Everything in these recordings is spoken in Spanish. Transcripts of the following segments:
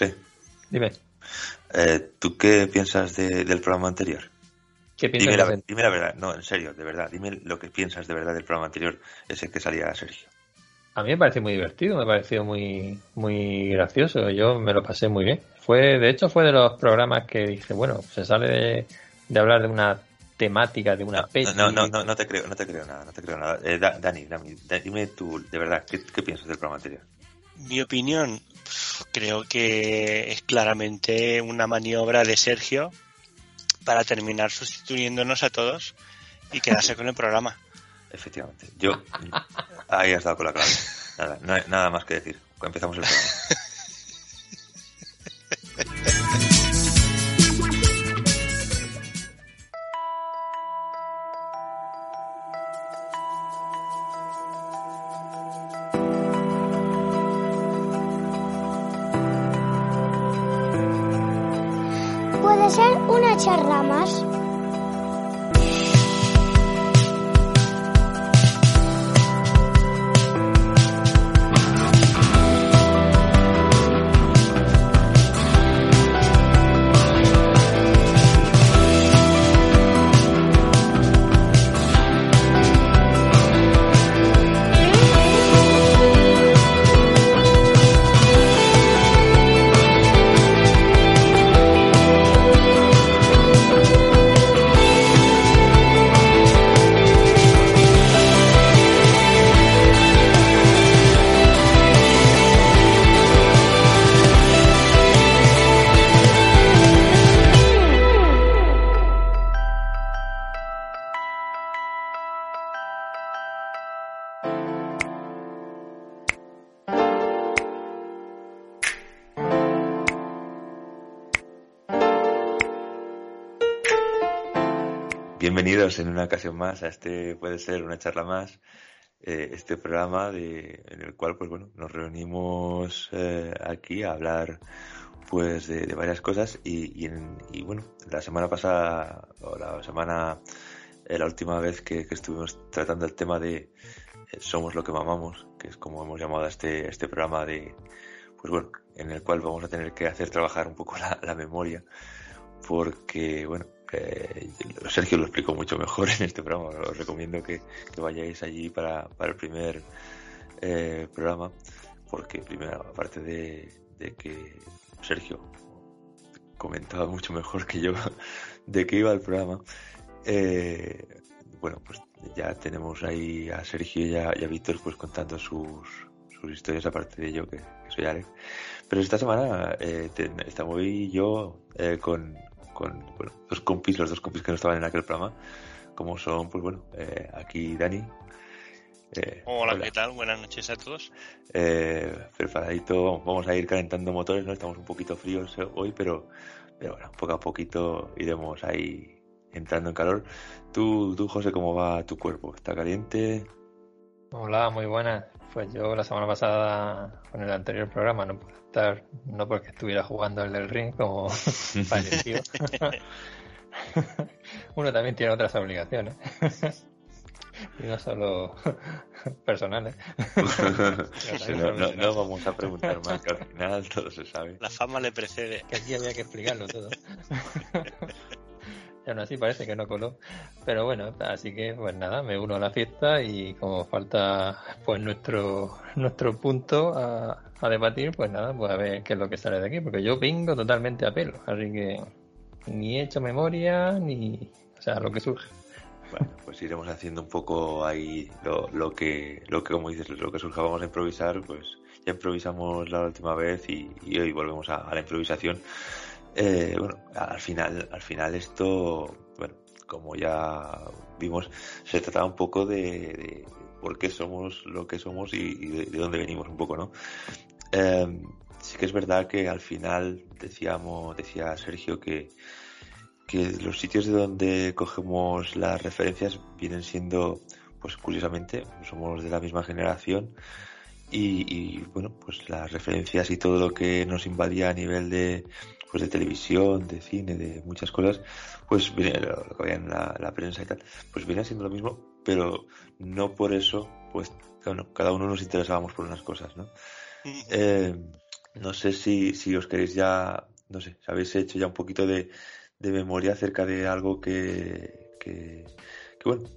José, Dime, eh, ¿tú qué piensas de- del programa anterior? ¿qué Dime la, de dime la verdad, no, en serio, de verdad, dime lo que piensas de verdad del programa anterior, ese que salía Sergio. A mí me pareció muy divertido, me pareció muy, muy gracioso. Yo me lo pasé muy bien. Fue, de hecho, fue de los programas que dije, bueno, se sale de, de hablar de una temática, de una peli. No, no, no, no te creo, no te creo nada, no te creo nada. Eh, Da- Dani, Dani, da- dime tú, de verdad, ¿qué, qué piensas del programa anterior? Mi opinión, creo que es claramente una maniobra de Sergio para terminar sustituyéndonos a todos y quedarse con el programa. Efectivamente, yo, ahí has dado con la clave. Nada, no hay nada más que decir. Empezamos el programa. en una ocasión más a este puede ser una charla más, eh, este programa de, en el cual pues bueno nos reunimos eh, aquí a hablar pues de, varias cosas y, en- y, bueno la semana pasada o la semana eh, la última vez que, estuvimos tratando el tema de eh, somos lo que mamamos que es como hemos llamado a este este programa de pues bueno en el cual vamos a tener que hacer trabajar un poco la memoria porque bueno Sergio lo explicó mucho mejor en este programa. Os recomiendo que, vayáis allí para, para el primer eh, programa, porque primero, aparte de, de que Sergio comentaba mucho mejor que yo de qué iba el programa, eh, bueno, pues ya tenemos ahí a Sergio y a, Víctor pues contando sus, sus historias aparte de yo, que, que soy Alex. Pero esta semana eh, te- estamos yo eh, con, con bueno, dos compis, los dos compis que no estaban en aquel programa, como son, pues bueno, eh, aquí Dani. eh, Hola, ¿qué tal? Buenas noches a todos. eh, preparadito, vamos a ir calentando motores, ¿no? Estamos un poquito fríos eh, hoy, pero, pero bueno, poco a poquito iremos ahí entrando en calor. Tú, tú, José, ¿cómo va tu cuerpo? ¿Está caliente? Hola, muy buenas. Pues yo la semana pasada, con el anterior programa, no pude estar, no porque estuviera jugando el del ring, como pareció. Uno también tiene otras obligaciones. y no solo personales. No, no- no vamos a preguntar más, que al final todo se sabe. La fama le precede. que aquí había que explicarlo todo. Aún así parece que no coló. Pero bueno, así que pues nada, me uno a la fiesta y como falta pues nuestro nuestro punto a, debatir, pues nada, pues a ver qué es lo que sale de aquí, porque yo vengo totalmente a pelo, así que ni he hecho memoria ni, o sea, lo que surge. Bueno, pues iremos haciendo un poco ahí lo, lo que, lo que, como dices, lo que surja, vamos a improvisar, pues ya improvisamos la última vez y, hoy volvemos a la improvisación. Eh, bueno, al final, al final esto, bueno, como ya vimos, se trataba un poco de, por qué somos lo que somos y, de, dónde venimos un poco, ¿no? Eh, sí que es verdad que al final decíamos, decía Sergio que, que los sitios de donde cogemos las referencias vienen siendo, pues curiosamente, somos de la misma generación y, bueno, pues las referencias y todo lo que nos invadía a nivel de, pues de televisión, de cine, de muchas cosas, pues viene, lo que había en la, prensa y tal, pues viene siendo lo mismo, pero no por eso, pues bueno, cada uno nos interesábamos por unas cosas, ¿no? Eh, no sé si, si os queréis ya, no sé, si habéis hecho ya un poquito de, de memoria acerca de algo que, que, que bueno,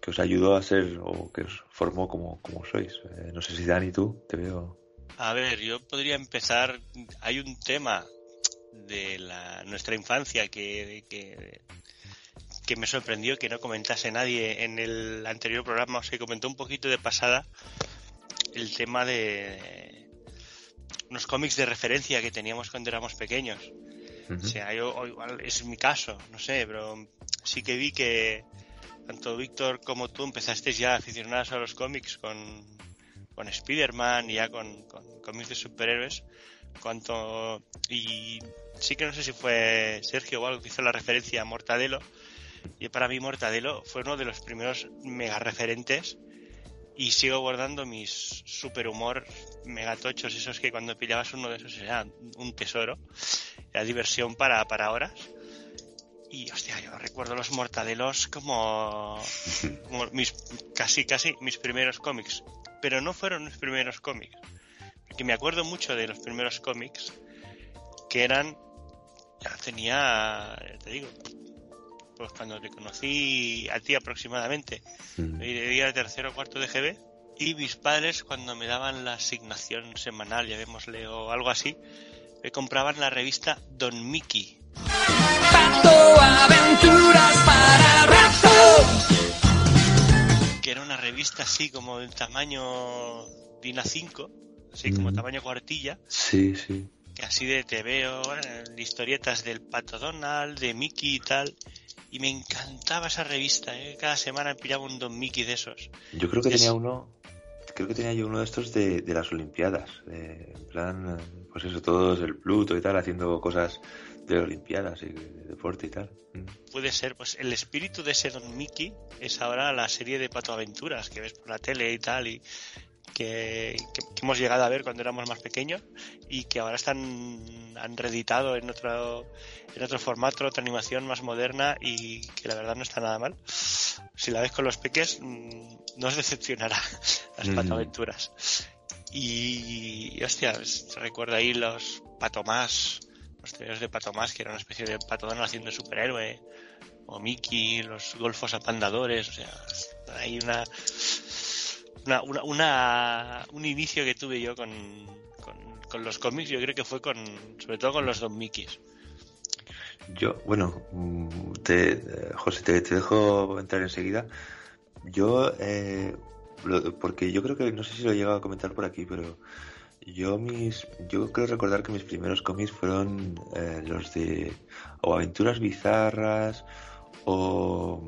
que os ayudó a ser o que os formó como, como sois. Eh, no sé si Dani, tú, te veo. A ver, yo podría empezar. Hay un tema de la, nuestra infancia que, que, me sorprendió que no comentase nadie en el anterior programa. O sea, comentó un poquito de pasada el tema de unos cómics de referencia que teníamos cuando éramos pequeños. O sea, yo, igual es mi caso, no sé, pero sí que vi que tanto Víctor como tú empezasteis ya aficionados a los cómics con, con Spider-Man y ya con, cómics de superhéroes. Cuanto, y sí que no sé si fue Sergio o algo que hizo la referencia a Mortadelo. Y para mí Mortadelo fue uno de los primeros mega referentes y sigo guardando mis super humor megatochos, esos que cuando pillabas uno de esos era un tesoro, era diversión para, para horas. Y hostia, yo recuerdo los mortadelos como, mis casi casi mis primeros cómics. Pero no fueron mis primeros cómics. Porque me acuerdo mucho de los primeros cómics que eran. Ya tenía. Te digo. Pues cuando te conocí a ti aproximadamente. Mm. de tercero o cuarto de GB. Y mis padres, cuando me daban la asignación semanal, llamémosle o algo así, me compraban la revista Don Mickey Pato Aventuras para Que era una revista así como del tamaño DIN A5, así como mm. tamaño cuartilla. Sí, sí. Que así de te veo, historietas del Pato Donald, de Mickey y tal. Y me encantaba esa revista, ¿eh? Cada semana pillaba un Don Mickey de esos. Yo creo que tenía uno, creo que tenía yo uno de estos de, de las Olimpiadas. en plan, pues eso, todos el Pluto y tal, haciendo cosas de Olimpiadas y de deporte y tal. Mm. Puede ser, pues el espíritu de ese Don Mickey es ahora la serie de Pato Aventuras que ves por la tele y tal, y que, hemos llegado a ver cuando éramos más pequeños y que ahora están han reeditado en otro en otro formato, otra animación más moderna y que la verdad no está nada mal. Si la ves con los peques, mm, no os decepcionará las mm. Pato Aventuras. Y, hostia, recuerdo ahí los Pato Más los tebeos de Pato Más, que era una especie de Pato Donald haciendo superhéroe, o Mickey, los golfos apandadores, o sea, hay una, una, una, un inicio que tuve yo con, con, los cómics, yo creo que fue con, sobre todo con los Don Mickeys. Yo, bueno, te, José, te, dejo entrar enseguida. Yo, eh, porque yo creo que, no sé si lo he llegado a comentar por aquí, pero yo mis, yo creo recordar que mis primeros cómics fueron eh, los de o Aventuras Bizarras o,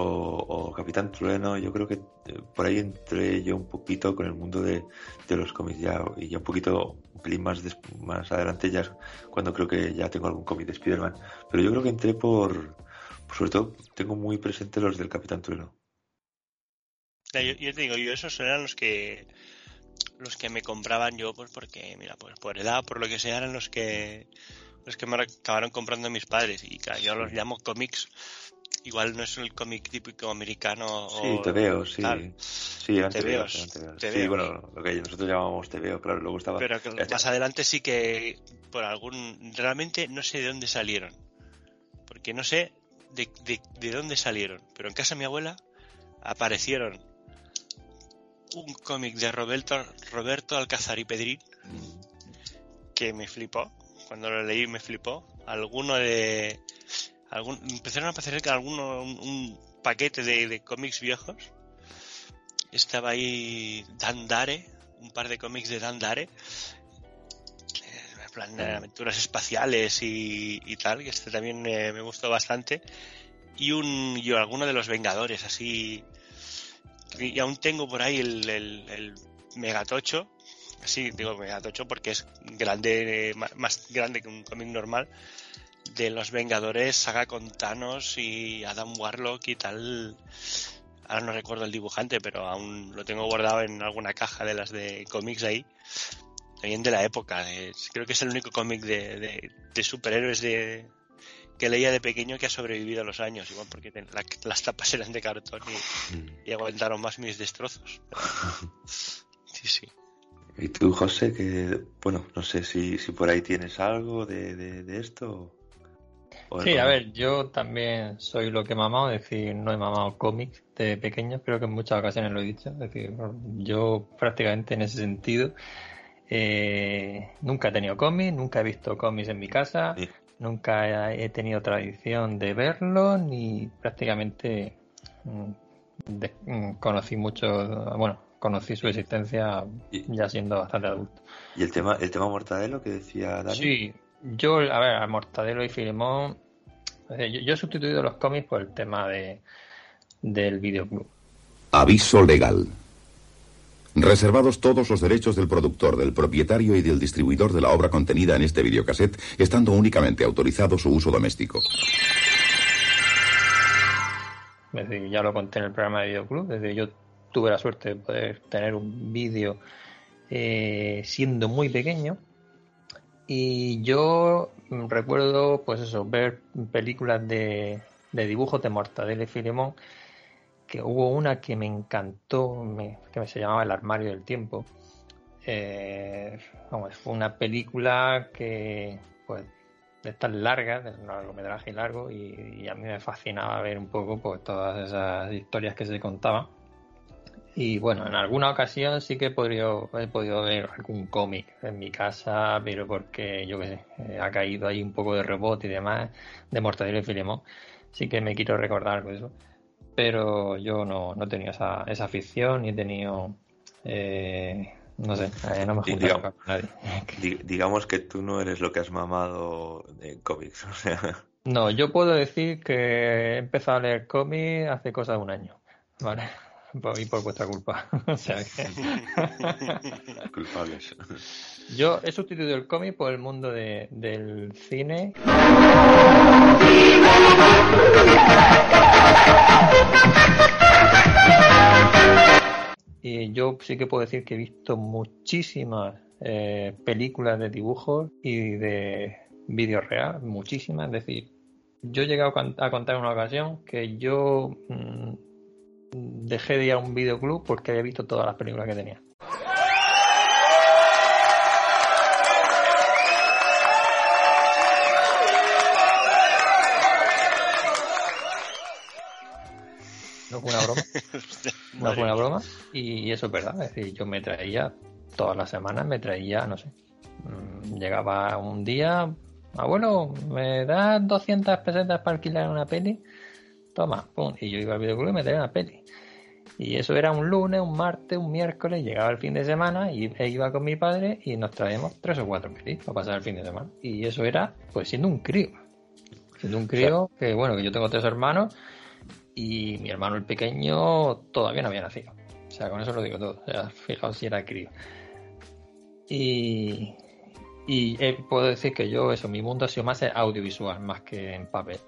o, Capitán Trueno. Yo creo que eh, por ahí entré yo un poquito con el mundo de, los cómics ya y ya un poquito un pelín más más adelante ya cuando creo que ya tengo algún cómic de Spider-Man. Pero yo creo que entré por, sobre todo tengo muy presente los del Capitán Trueno. yo, yo te digo, yo esos eran los que los que me compraban yo, pues porque, mira, pues por edad, por lo que sea, eran los que los que me acabaron comprando mis padres. Y yo los llamo cómics. Igual no es el cómic típico americano. Sí, te veo, sí. Sí, eran te veo. Sí, bueno, lo que nosotros llamamos te veo, claro, lo gustaba. Pero más adelante sí que por algún. Realmente no sé de dónde salieron. Porque no sé de, de, de dónde salieron. Pero en casa de mi abuela aparecieron un cómic de Roberto, Roberto Alcázar y Pedrín que me flipó. Cuando lo leí me flipó. Alguno de... Algún, empezaron a aparecer que alguno, un, paquete de, cómics viejos. Estaba ahí Dan Dare, un par de cómics de Dan Dare. plan aventuras espaciales y, tal, que este también me gustó bastante. Y un yo alguno de los Vengadores, así. Y aún tengo por ahí el, el, Megatocho, así digo Megatocho porque es grande, más grande que un cómic normal, de los Vengadores, saga con Thanos y Adam Warlock y tal. Ahora no recuerdo el dibujante, pero aún lo tengo guardado en alguna caja de las de cómics ahí también de la época. creo que es el único cómic de, superhéroes de, que leía de pequeño que ha sobrevivido a los años, igual porque las tapas eran de cartón y, aguantaron más mis destrozos. sí, sí. ¿Y tú, José, que, bueno, no sé si, si por ahí tienes algo de, de, esto? Sí, a ver, yo también soy lo que he mamado, es decir, no he mamado cómics de pequeño, creo que en muchas ocasiones lo he dicho, es decir, yo prácticamente en ese sentido eh, nunca he tenido cómics, nunca he visto cómics en mi casa, nunca he tenido tradición de verlo, ni prácticamente mm, mm, conocí mucho, bueno, conocí su existencia ya siendo bastante adulto. ¿Y el tema, el tema Mortadelo que decía Dani? Sí, yo, a ver, a Mortadelo y Filemón, yo, he sustituido los cómics por el tema de del videoclub. Aviso legal. Reservados todos los derechos del productor, del propietario y del distribuidor de la obra contenida en este videocassette, estando únicamente autorizado su uso doméstico. ya lo conté en el programa de Videoclub, desde yo tuve la suerte de poder tener un vídeo eh, siendo muy pequeño y yo recuerdo pues eso, ver películas de, de dibujos de Mortadelo y Filemón que hubo una que me encantó, que se llamaba El armario del tiempo. Eh, fue una película que, pues, es tan larga, de un largometraje largo, y, a mí me fascinaba ver un poco pues, todas esas historias que se contaban. Y bueno, en alguna ocasión sí que he podido, he podido ver algún cómic en mi casa, pero porque yo qué sé, eh, ha caído ahí un poco de rebote y demás, de Mortadelo y Filemón. Sí que me quiero recordar algo eso pero yo no, no he tenido esa, esa afición ni he tenido eh, no sé, eh, no me digamos, con nadie. digamos que tú no eres lo que has mamado en cómics, o sea. No, yo puedo decir que he empezado a leer cómics hace cosa de un año, ¿vale? Y por vuestra culpa. o sea que... Culpables. Yo he sustituido el cómic por el mundo de, del cine. Y yo sí que puedo decir que he visto muchísimas eh, películas de dibujos y de vídeos real, muchísimas. Es decir, yo he llegado a contar en una ocasión que yo mm, dejé de ir a un videoclub porque había visto todas las películas que tenía. No fue una broma. no fue una broma. Y eso es verdad. Es decir, yo me traía, todas las semanas me traía, no sé. Mm, llegaba un día, abuelo, ¿me das 200 pesetas para alquilar una peli? Toma, pum. Y yo iba al videoclub y me traía una peli. Y eso era un lunes, un martes, un miércoles, llegaba el fin de semana y e iba con mi padre y nos traíamos tres o cuatro pelis para pasar el fin de semana. Y eso era, pues siendo un crío. Siendo un crío que, bueno, que yo tengo tres hermanos y mi hermano el pequeño todavía no había nacido. O sea, con eso lo digo todo. O sea, fijaos si era crío. Y, y puedo decir que yo, eso, mi mundo ha sido más audiovisual, más que en papel.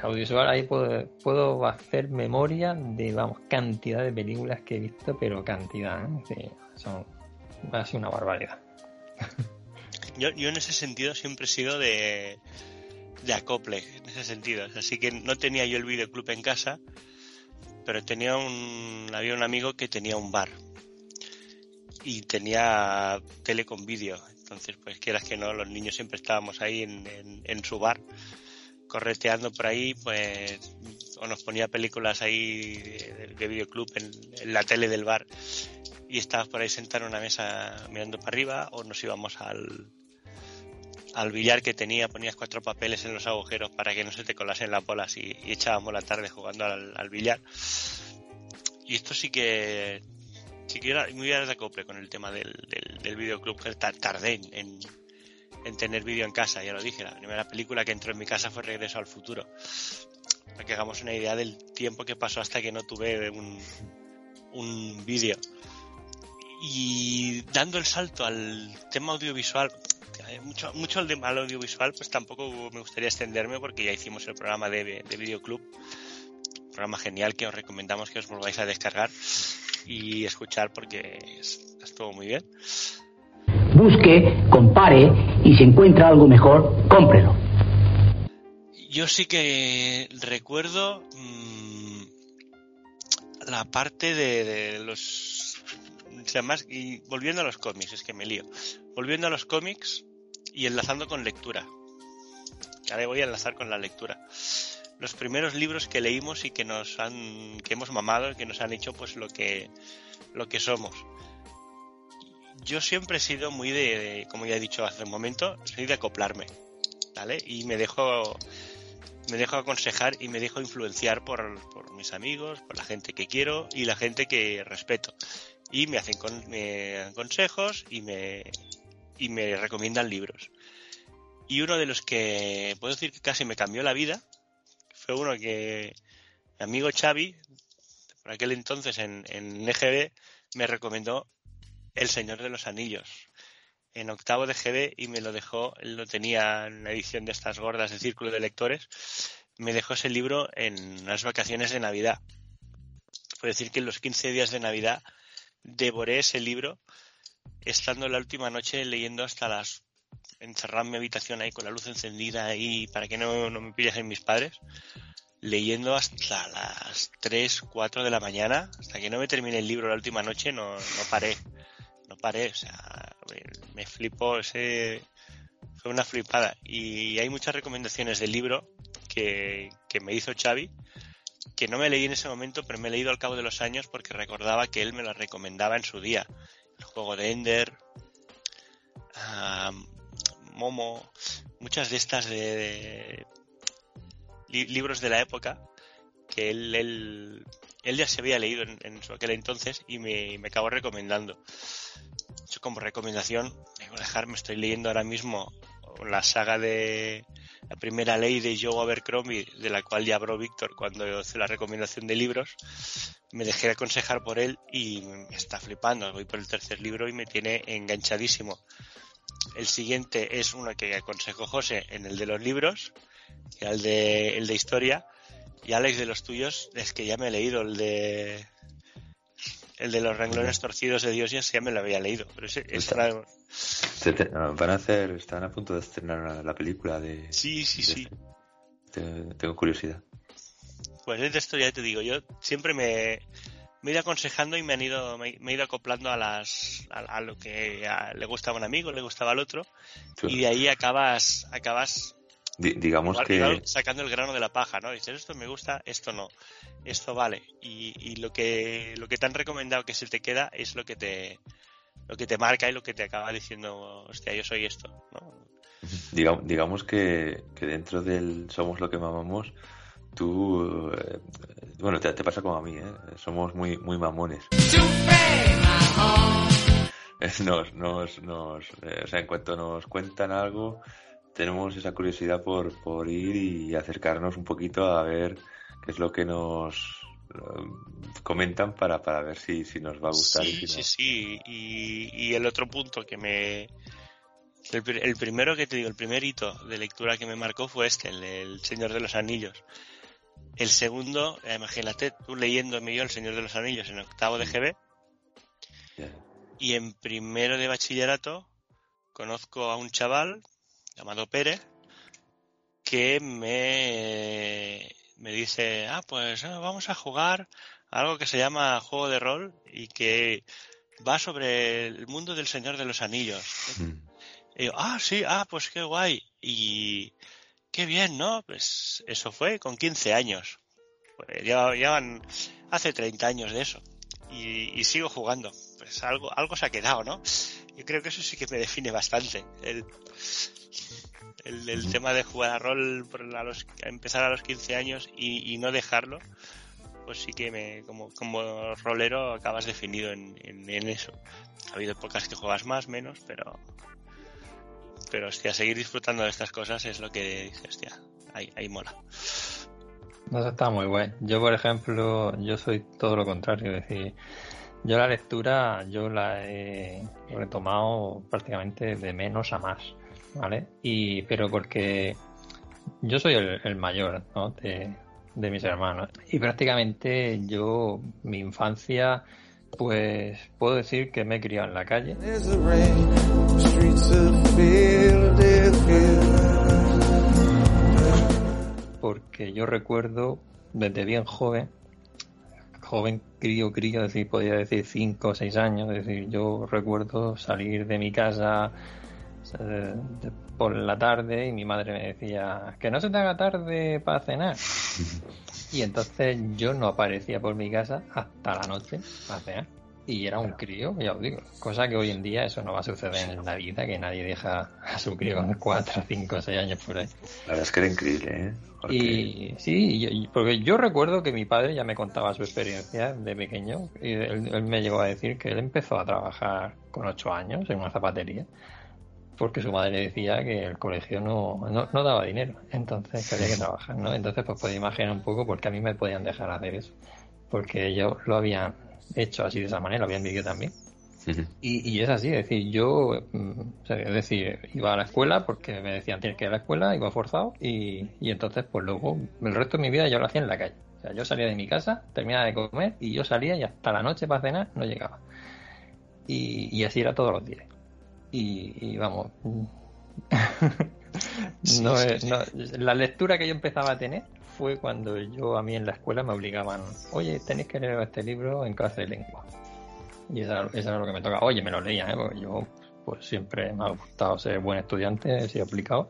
Audiovisual, ahí puedo, puedo hacer memoria de, vamos, cantidad de películas que he visto, pero cantidad, ¿eh? sí, son, ha sido una barbaridad. Yo, yo en ese sentido siempre he sido de, de acople en ese sentido. Así que no tenía yo el videoclub en casa, pero tenía un, había un amigo que tenía un bar y tenía tele con vídeo. Entonces, pues quieras que no, los niños siempre estábamos ahí en, en, su bar, correteando por ahí, pues, o nos ponía películas ahí de, videoclub en, la tele del bar y estabas por ahí sentado en una mesa mirando para arriba, o nos íbamos al, al billar que tenía, ponías cuatro papeles en los agujeros para que no se te colasen las bolas y, echábamos la tarde jugando al, billar. Y esto sí que sí que era muy de acople con el tema del, del, videoclub. Tardé en, en tener vídeo en casa, ya lo dije, la primera película que entró en mi casa fue Regreso al Futuro. Para que hagamos una idea del tiempo que pasó hasta que no tuve un, un vídeo. Y dando el salto al tema audiovisual, mucho, mucho al tema audiovisual, pues tampoco me gustaría extenderme porque ya hicimos el programa de, de Videoclub, programa genial que os recomendamos que os volváis a descargar y escuchar porque estuvo muy bien. Busque, compare y si encuentra algo mejor, cómprelo. Yo sí que recuerdo mmm, la parte de, los y volviendo a los cómics, es que me lío. Volviendo a los cómics y enlazando con lectura. Ahora voy a enlazar con la lectura. Los primeros libros que leímos y que nos han, que hemos mamado, que nos han hecho pues lo que, lo que somos. Yo siempre he sido muy de, como ya he dicho hace un momento, soy de acoplarme, ¿vale? Y me dejo, me dejo aconsejar y me dejo influenciar por, por mis amigos, por la gente que quiero y la gente que respeto y me hacen con, me dan consejos y me, y me recomiendan libros. Y uno de los que puedo decir que casi me cambió la vida fue uno que mi amigo Xavi, por aquel entonces en, en EGB, me recomendó El Señor de los Anillos en octavo de GB y me lo dejó, lo tenía en una edición de estas gordas de Círculo de Lectores, me dejó ese libro en las vacaciones de Navidad. Puedo decir que en los 15 días de Navidad devoré ese libro estando la última noche leyendo hasta las encerrado en mi habitación ahí con la luz encendida ahí para que no, no me pillasen mis padres leyendo hasta las 3, 4 de la mañana hasta que no me terminé el libro la última noche no, no paré no paré o sea me, flipó ese fue una flipada y hay muchas recomendaciones del libro que, que me hizo Xavi que no me leí en ese momento, pero me he leído al cabo de los años porque recordaba que él me la recomendaba en su día. El juego de Ender, Momo, muchas de estas de, de li libros de la época que él, él, él, ya se había leído en, su aquel entonces y me, me acabó recomendando. Yo como recomendación, dejar, me estoy leyendo ahora mismo la saga de la primera ley de Joe Abercrombie, de la cual ya habló Víctor cuando hice la recomendación de libros, me dejé aconsejar por él y me está flipando. Voy por el tercer libro y me tiene enganchadísimo. El siguiente es uno que aconsejó José en el de los libros, el de, el de historia. Y Alex, de los tuyos, es que ya me he leído el de el de los renglones torcidos de Dios ya me lo había leído. Pero ese, ese era... Se te, van a hacer, están a punto de estrenar la película de. Sí, sí, de sí. Este. Tengo curiosidad. Pues de esto ya te digo, yo siempre me, me he ido aconsejando y me han ido, me, me he ido acoplando a las, a, a lo que a, le gustaba a un amigo, le gustaba al otro, sí. y de ahí acabas, acabas D digamos igual, que igual sacando el grano de la paja, ¿no? Dices esto me gusta, esto no, esto vale, y, y lo que lo que te han recomendado que se te queda es lo que te lo que te marca y lo que te acaba diciendo, hostia, yo soy esto, ¿no? Digamos, digamos que, que dentro del somos lo que mamamos, tú, eh, bueno, te, te, pasa como a mí, ¿eh? Somos muy, muy mamones. Nos, nos, nos, eh, o sea, en cuanto nos cuentan algo, tenemos esa curiosidad por, por ir y acercarnos un poquito a ver qué es lo que nos, comentan para, para ver si, si nos va a gustar. Sí, si sí, no. sí. Y, y, el otro punto que me. El, el, primero que te digo, el primer hito de lectura que me marcó fue este, el, el Señor de los Anillos. El segundo, eh, imagínate, tú leyéndome yo El Señor de los Anillos en octavo de GB. Yeah. Y en primero de bachillerato conozco a un chaval llamado Pérez que me me dice, ah, pues vamos a jugar algo que se llama juego de rol y que va sobre el mundo del Señor de los Anillos. Mm. Y yo, ah, sí, ah, pues qué guay. Y qué bien, ¿no? Pues eso fue con 15 años. Pues ya, ya van hace 30 años de eso. Y, y, sigo jugando. Pues algo, algo se ha quedado, ¿no? Yo creo que eso sí que me define bastante. El, el, el tema de jugar a rol a, los, a empezar a los 15 años y, y, no dejarlo, pues sí que me, como, como rolero acabas definido en, en, en, eso. Ha habido épocas que juegas más, menos, pero pero hostia, seguir disfrutando de estas cosas es lo que dice, hostia, ahí, ahí mola. No, está muy bueno. Yo, por ejemplo, yo soy todo lo contrario, es decir, yo la lectura, yo la he retomado prácticamente de menos a más, ¿vale? Y, pero porque yo soy el, mayor, ¿no? De, de mis hermanos. Y prácticamente yo, mi infancia, pues puedo decir que me he criado en la calle. Porque yo recuerdo desde bien joven, joven crío, crío, es decir, podría decir 5 o 6 años, es decir, yo recuerdo salir de mi casa eh, por la tarde y mi madre me decía que no se te haga tarde para cenar. Y entonces yo no aparecía por mi casa hasta la noche para cenar. Y era un crío, ya os digo. Cosa que hoy en día eso no va a suceder en la vida, que nadie deja a su crío con 4, 5, 6 años por ahí. La verdad es que era increíble, ¿eh? Y sí, porque yo recuerdo que mi padre ya me contaba su experiencia de pequeño y él, me llegó a decir que él empezó a trabajar con 8 años en una zapatería porque su madre decía que el colegio no, no, daba dinero, entonces que había que trabajar, ¿no? Entonces pues podía imaginar un poco porque a mí me podían dejar hacer eso, porque ellos lo habían hecho así de esa manera, lo habían vivido también. Y, y, es así, es decir, yo, mm, es decir, iba a la escuela porque me decían tienes que ir a la escuela, iba forzado y, y entonces pues luego el resto de mi vida yo lo hacía en la calle. O sea, yo salía de mi casa, terminaba de comer y yo salía y hasta la noche para cenar no llegaba. Y, y así era todos los días y, vamos. no, la lectura que yo empezaba a tener fue cuando yo a mí en la escuela me obligaban, oye, tenéis que leer este libro en clase de lengua. Y eso, era lo que me tocaba. Oye, me lo leía, ¿eh? porque yo pues siempre me ha gustado ser buen estudiante, he sido aplicado.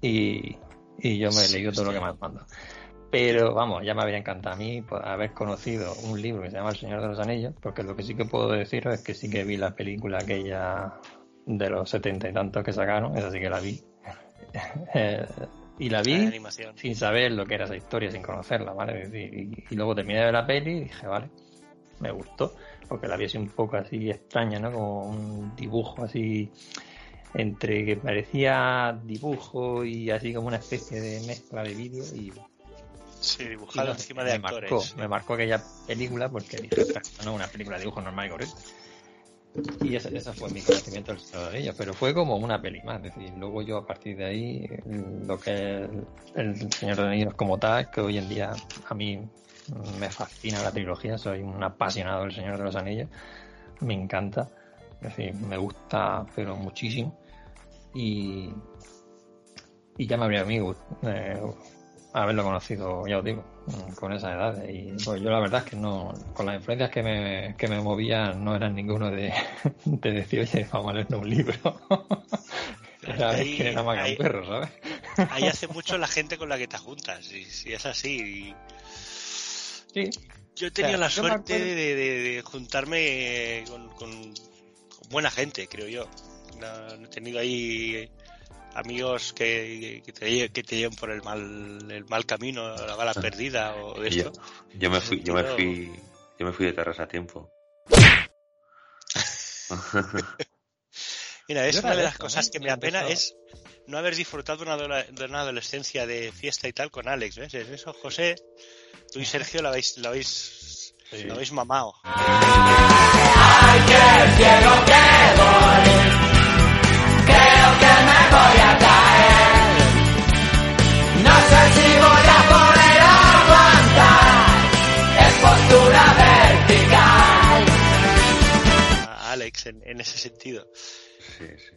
Y, y yo me he leído todo lo que me han mandado. Pero vamos, ya me habría encantado a mí haber conocido un libro que se llama El Señor de los Anillos, porque lo que sí que puedo decir es que sí que vi la película aquella de los setenta y tantos que sacaron, esa sí que la vi. Eh, y la vi sin saber lo que era esa historia, sin conocerla, ¿vale? Y, luego terminé de ver la peli y dije, vale, me gustó, porque la vi así un poco así extraña, ¿no? Como un dibujo así entre que parecía dibujo y así como una especie de mezcla de vídeo y Sí, dibujado encima de me actores. Marcó, me marcó aquella película porque dije, no, una película de dibujo normal y correcto. Y ese, fue mi conocimiento del Señor de ellos, pero fue como una peli más. Decir, luego yo a partir de ahí, lo que es el, Señor de Anillos como tal, que hoy en día a mí me fascina la trilogía, soy un apasionado del Señor de los Anillos, me encanta, es decir, me gusta, pero muchísimo. Y, y ya me habría eh, haberlo conocido, ya os digo, con esa edad. Y pues yo la verdad es que no, con las influencias que me, que me movían no eran ninguno de, de decir, oye, vamos a leer un libro. era ahí, que era más ahí, un perro, ¿sabes? ahí hace mucho la gente con la que te juntas, y si es así. Sí. Yo he tenido la suerte de, de, juntarme con, con, buena gente, creo yo. he tenido ahí amigos que, que, te, que te llevan por el mal el mal camino, la bala perdida o de esto. Yo, me fui, yo me fui, yo me fui de terras a tiempo. Mira, es una de las cosas que me apena es no haber disfrutado de una, adolescencia de fiesta y tal con Alex, ¿ves? Eso, José, tú y Sergio lo habéis, lo habéis, lo habéis mamado. Ay, qué ciego que voy. Creo que me voy a caer. No sé si voy a poder aguantar. Es postura vertical. Alex, en, ese sentido. Sí, sí.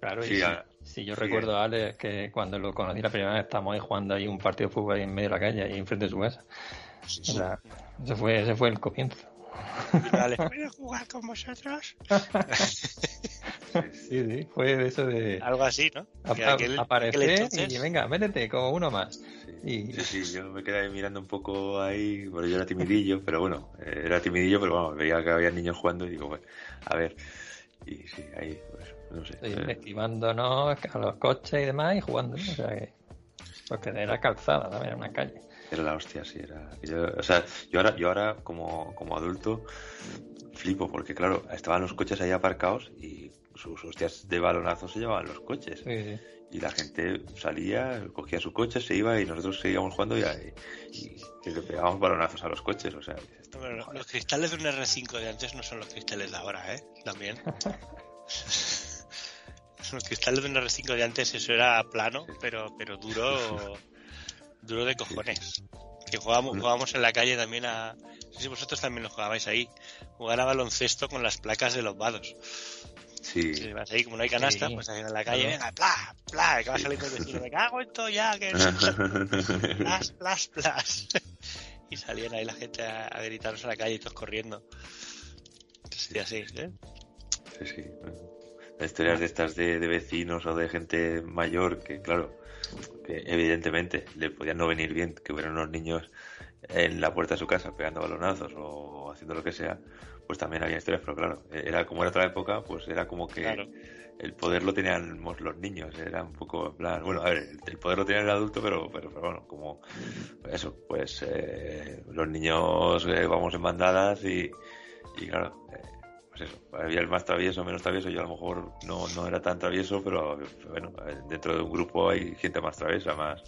Claro, sí, sí, yo recuerdo a Alex que cuando lo conocí la primera vez estábamos ahí jugando ahí un partido de fútbol ahí en medio de la calle, ahí enfrente de su casa. O sea, ese fue, ese fue el comienzo. Vale. ¿Puedo jugar con vosotros? sí, sí, fue de eso de... Algo así, ¿no? aparecer y venga, métete como uno más. Sí, sí, yo me quedé mirando un poco ahí, bueno, yo era timidillo, pero bueno, eh, era timidillo, pero vamos, veía que había niños jugando y digo, bueno, a ver, y sí, ahí, pues, no sé. Sí, eh. esquivándonos a los coches y demás y jugando, o sea que, porque era calzada, también era una calle. Era la hostia, sí, era. Yo, o sea, yo ahora, yo ahora como, como adulto flipo, porque claro, estaban los coches ahí aparcados y sus hostias de balonazo se llevaban los coches. Sí, sí. Y la gente salía, cogía su coche, se iba y nosotros seguíamos jugando y, y, y le pegábamos balonazos a los coches. O sea, los cristales de un R5 de antes no son los cristales de ahora, ¿eh? También. los cristales de un R5 de antes, eso era plano, pero, pero duro, duro de cojones. Que jugábamos, jugábamos en la calle también a. No sé si vosotros también lo jugabais ahí. Jugar a baloncesto con las placas de los vados. Sí. Si vas ahí, como no hay canasta, Sí, pues ahí en la calle, claro. venga, pla, pla, que va saliendo el vecino, me cago en todo ya, que plas, plas, plas. y salían ahí la gente a, a gritarnos a la calle y todos corriendo. Entonces, así, ¿eh? Sí, sí. Las historias de estas de, de vecinos o de gente mayor que, claro, que evidentemente le podían no venir bien que hubieran unos niños en la puerta de su casa pegando balonazos o haciendo lo que sea, pues también había historias, pero claro, era como era otra época, pues era como que Claro. el poder lo teníamos los niños, era un poco en plan, bueno, a ver, el, poder lo tenía el adulto, pero, pero, pero bueno, como eso, pues eh, los niños eh, vamos en bandadas y, y claro, eh, pues eso, había el más travieso, menos travieso, yo a lo mejor no, no era tan travieso, pero bueno, eh, dentro de un grupo hay gente más traviesa, más,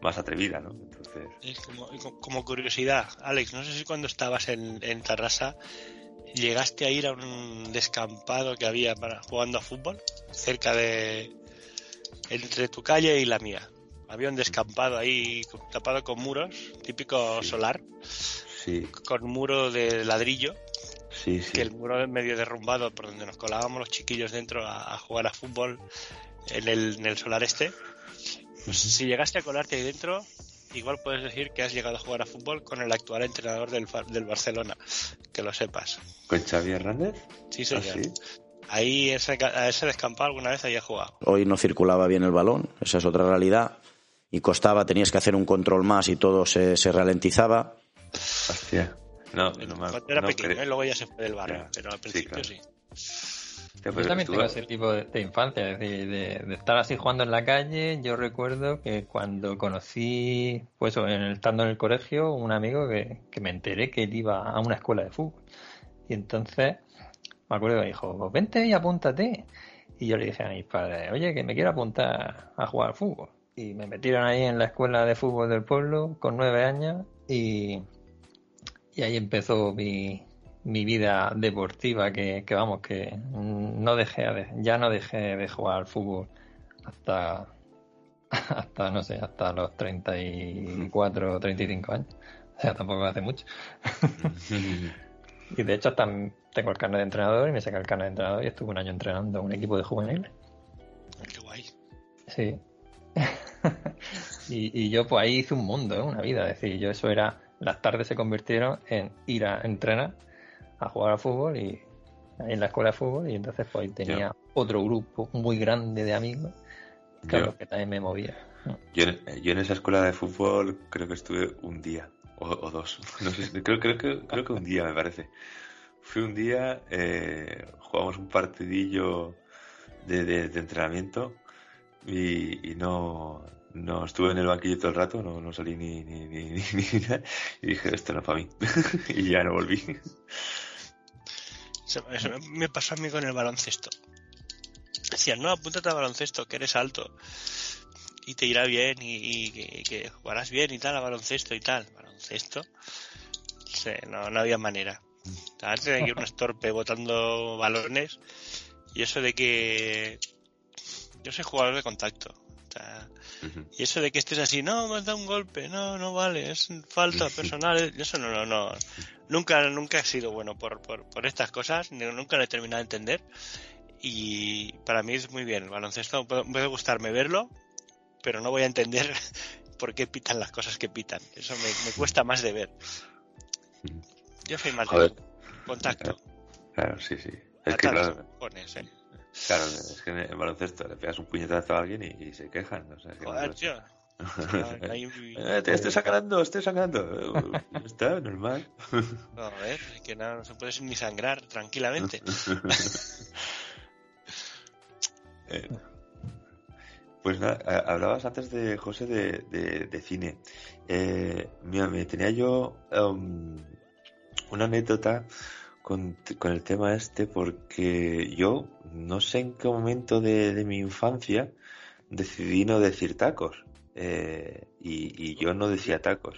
más atrevida, ¿no? Entonces, Es como, como- como curiosidad, Alex, no sé si cuando estabas en, en Tarrasa llegaste a ir a un descampado que había para jugando a fútbol cerca de entre tu calle y la mía. Había un descampado ahí tapado con muros, típico Sí. solar, sí, con muro de ladrillo, sí, sí. que el muro medio derrumbado por donde nos colábamos los chiquillos dentro a, a jugar a fútbol en el, en el solar este. Pues si llegaste a colarte ahí dentro, igual puedes decir que has llegado a jugar a fútbol con el actual entrenador del, del Barcelona, que lo sepas. ¿Con Xavi Hernández? Sí, ¿Ah, señor. sí? Ahí ese, a ese descampado alguna vez había jugado. Hoy no circulaba bien el balón, esa es otra realidad. Y costaba, tenías que hacer un control más y todo se, se ralentizaba. Hostia. No, no me Cuando era no pequeño, creo. ¿eh? luego ya se fue del barrio, pero al sí, principio claro. sí. Yo también tengo ese tipo de, de infancia, es decir, de, de estar así jugando en la calle. Yo recuerdo que cuando conocí, pues en el- estando en el colegio, un amigo que, que me enteré que él iba a una escuela de fútbol. Y entonces me acuerdo que me dijo, "Pues vente y apúntate. Y yo le dije a mis padres, oye, que me quiero apuntar a jugar al fútbol. Y me metieron ahí en la escuela de fútbol del pueblo con nueve años y, y ahí empezó mi, mi vida deportiva que, que vamos que no dejé de, ya no dejé de jugar al fútbol hasta hasta no sé hasta los 34 o 35 años o sea tampoco hace mucho y de hecho hasta tengo el carnet de entrenador y me saqué el carnet de entrenador y estuve un año entrenando a un equipo de juveniles Qué guay. Sí. y, y yo pues ahí hice un mundo, ¿eh? una vida. Es decir, yo eso era, las tardes se convirtieron en ir a entrenar, a jugar al fútbol y en la escuela de fútbol y entonces pues tenía otro grupo muy grande de amigos los que también me movía. Yo en, yo en esa escuela de fútbol creo que estuve un día o, o dos. No sé, creo, creo, que, creo que un día me parece. Fui un día, eh, jugamos un partidillo de, de- de entrenamiento y, y no, no estuve en el banquillo todo el rato, no, no salí ni, ni, ni, ni- ni nada. Y dije, esto no es para mí. y ya no volví. Eso, eso me pasó a mí con el baloncesto. Decían, no, apúntate al baloncesto, que eres alto. Y te irá bien y, y que, que jugarás bien y tal, a baloncesto y tal. Baloncesto. Sí, no, no había manera. Antes tenía que ir un estorpe botando balones. Y eso de que. Yo soy jugador de contacto. O sea, y eso de que estés así, no, me has dado un golpe, no, no vale, es falta personal. Eso no, no, no. Nunca, nunca he sido bueno por, por, por estas cosas, ni- nunca lo he terminado de entender. Y para mí es muy bien. El baloncesto puede, gustarme verlo, pero no voy a entender por qué pitan las cosas que pitan. Eso me, me cuesta más de ver. Yo soy más Joder. de contacto. Claro, sí, sí. Es que claro, cojones, eh. claro, es que en el baloncesto le pegas un puñetazo a alguien y, y se quejan. O sea, que Joder. No, Eh, te estoy sangrando, estoy sangrando. Está, normal. no, a ver, que no se puede ni sangrar tranquilamente. Eh, Pues nada, hablabas antes de José de, de- de cine. Eh, mira, me tenía yo em, una anécdota con, con, el tema este porque yo no sé en qué momento de, de mi infancia decidí no decir tacos. Eh, y, yo no decía tacos.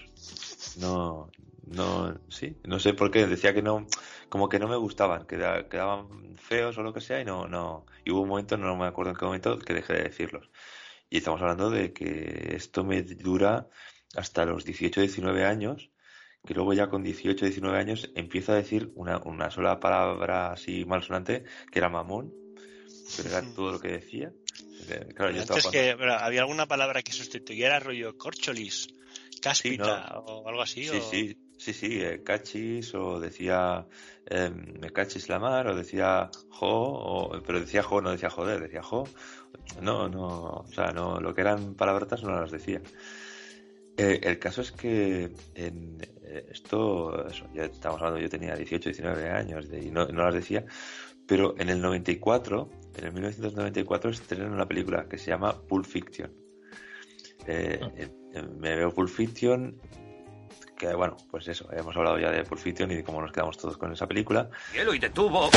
No, no, sí, no sé por qué. Decía que no, como que no me gustaban, que quedaban feos o lo que sea y no, no. Y hubo un momento, no me acuerdo en qué momento, que dejé de decirlos. Y estamos hablando de que esto me dura hasta los 18, 19 años, que luego ya con 18, 19 años empiezo a decir una, una sola palabra así malsonante, que era mamón, era todo lo que decía. Claro, yo Antes que había alguna palabra que sustituyera rollo corcholis, cáspita o algo así. Sí, sí, sí, sí, eh, cachis o decía eh, me cachis la mar o decía jo, o, pero decía jo, no decía joder, decía jo. No, no, o sea, no, lo que eran palabrotas no las decía. Eh, el caso es que en eh, esto, eso, ya estamos hablando, yo tenía 18, 19 años y no, no las decía, pero en el 94, en el 1994 estrenaron una película que se llama Pulp Fiction. Eh, ah. me veo Pulp Fiction, que bueno, pues eso, hemos hablado ya de Pulp Fiction y de cómo nos quedamos todos con esa película. Cielo y detuvo.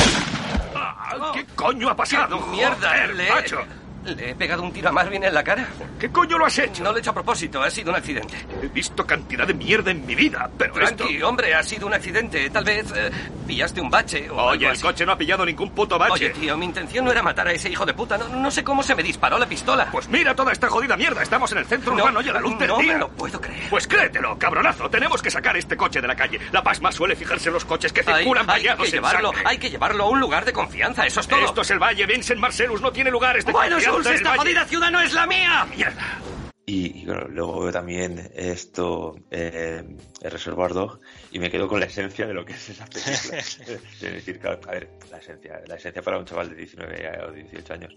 Ah, ¿Qué coño ha pasado? ¡Mierda! le... macho! Le he pegado un tiro a Marvin en la cara. ¿Qué coño lo has hecho? No lo he hecho a propósito, ha sido un accidente. He visto cantidad de mierda en mi vida, pero Frankie, hombre, ha sido un accidente. Tal vez eh, pillaste un bache o Oye, el coche no ha pillado ningún puto bache. Oye, tío, mi intención no era matar a ese hijo de puta. No, sé cómo se me disparó la pistola. Pues mira toda esta jodida mierda. Estamos en el centro urbano y a la luz del no día. No lo puedo creer. Pues créetelo, cabronazo. Tenemos que sacar este coche de la calle. La Pasma suele fijarse en los coches que circulan hay, hay que llevarlo, Hay que llevarlo a un lugar de confianza, eso es todo. Esto es el Valle, Vincent Marcellus no tiene lugares de bueno, confianza. Esta jodida ciudad no es la mía. Mierda. Y, y bueno, luego veo también esto, eh, el Reservoir Dog, y me quedo con la esencia de lo que es esa película. es decir, claro, a ver, la esencia, la esencia para un chaval de 19 o 18 años,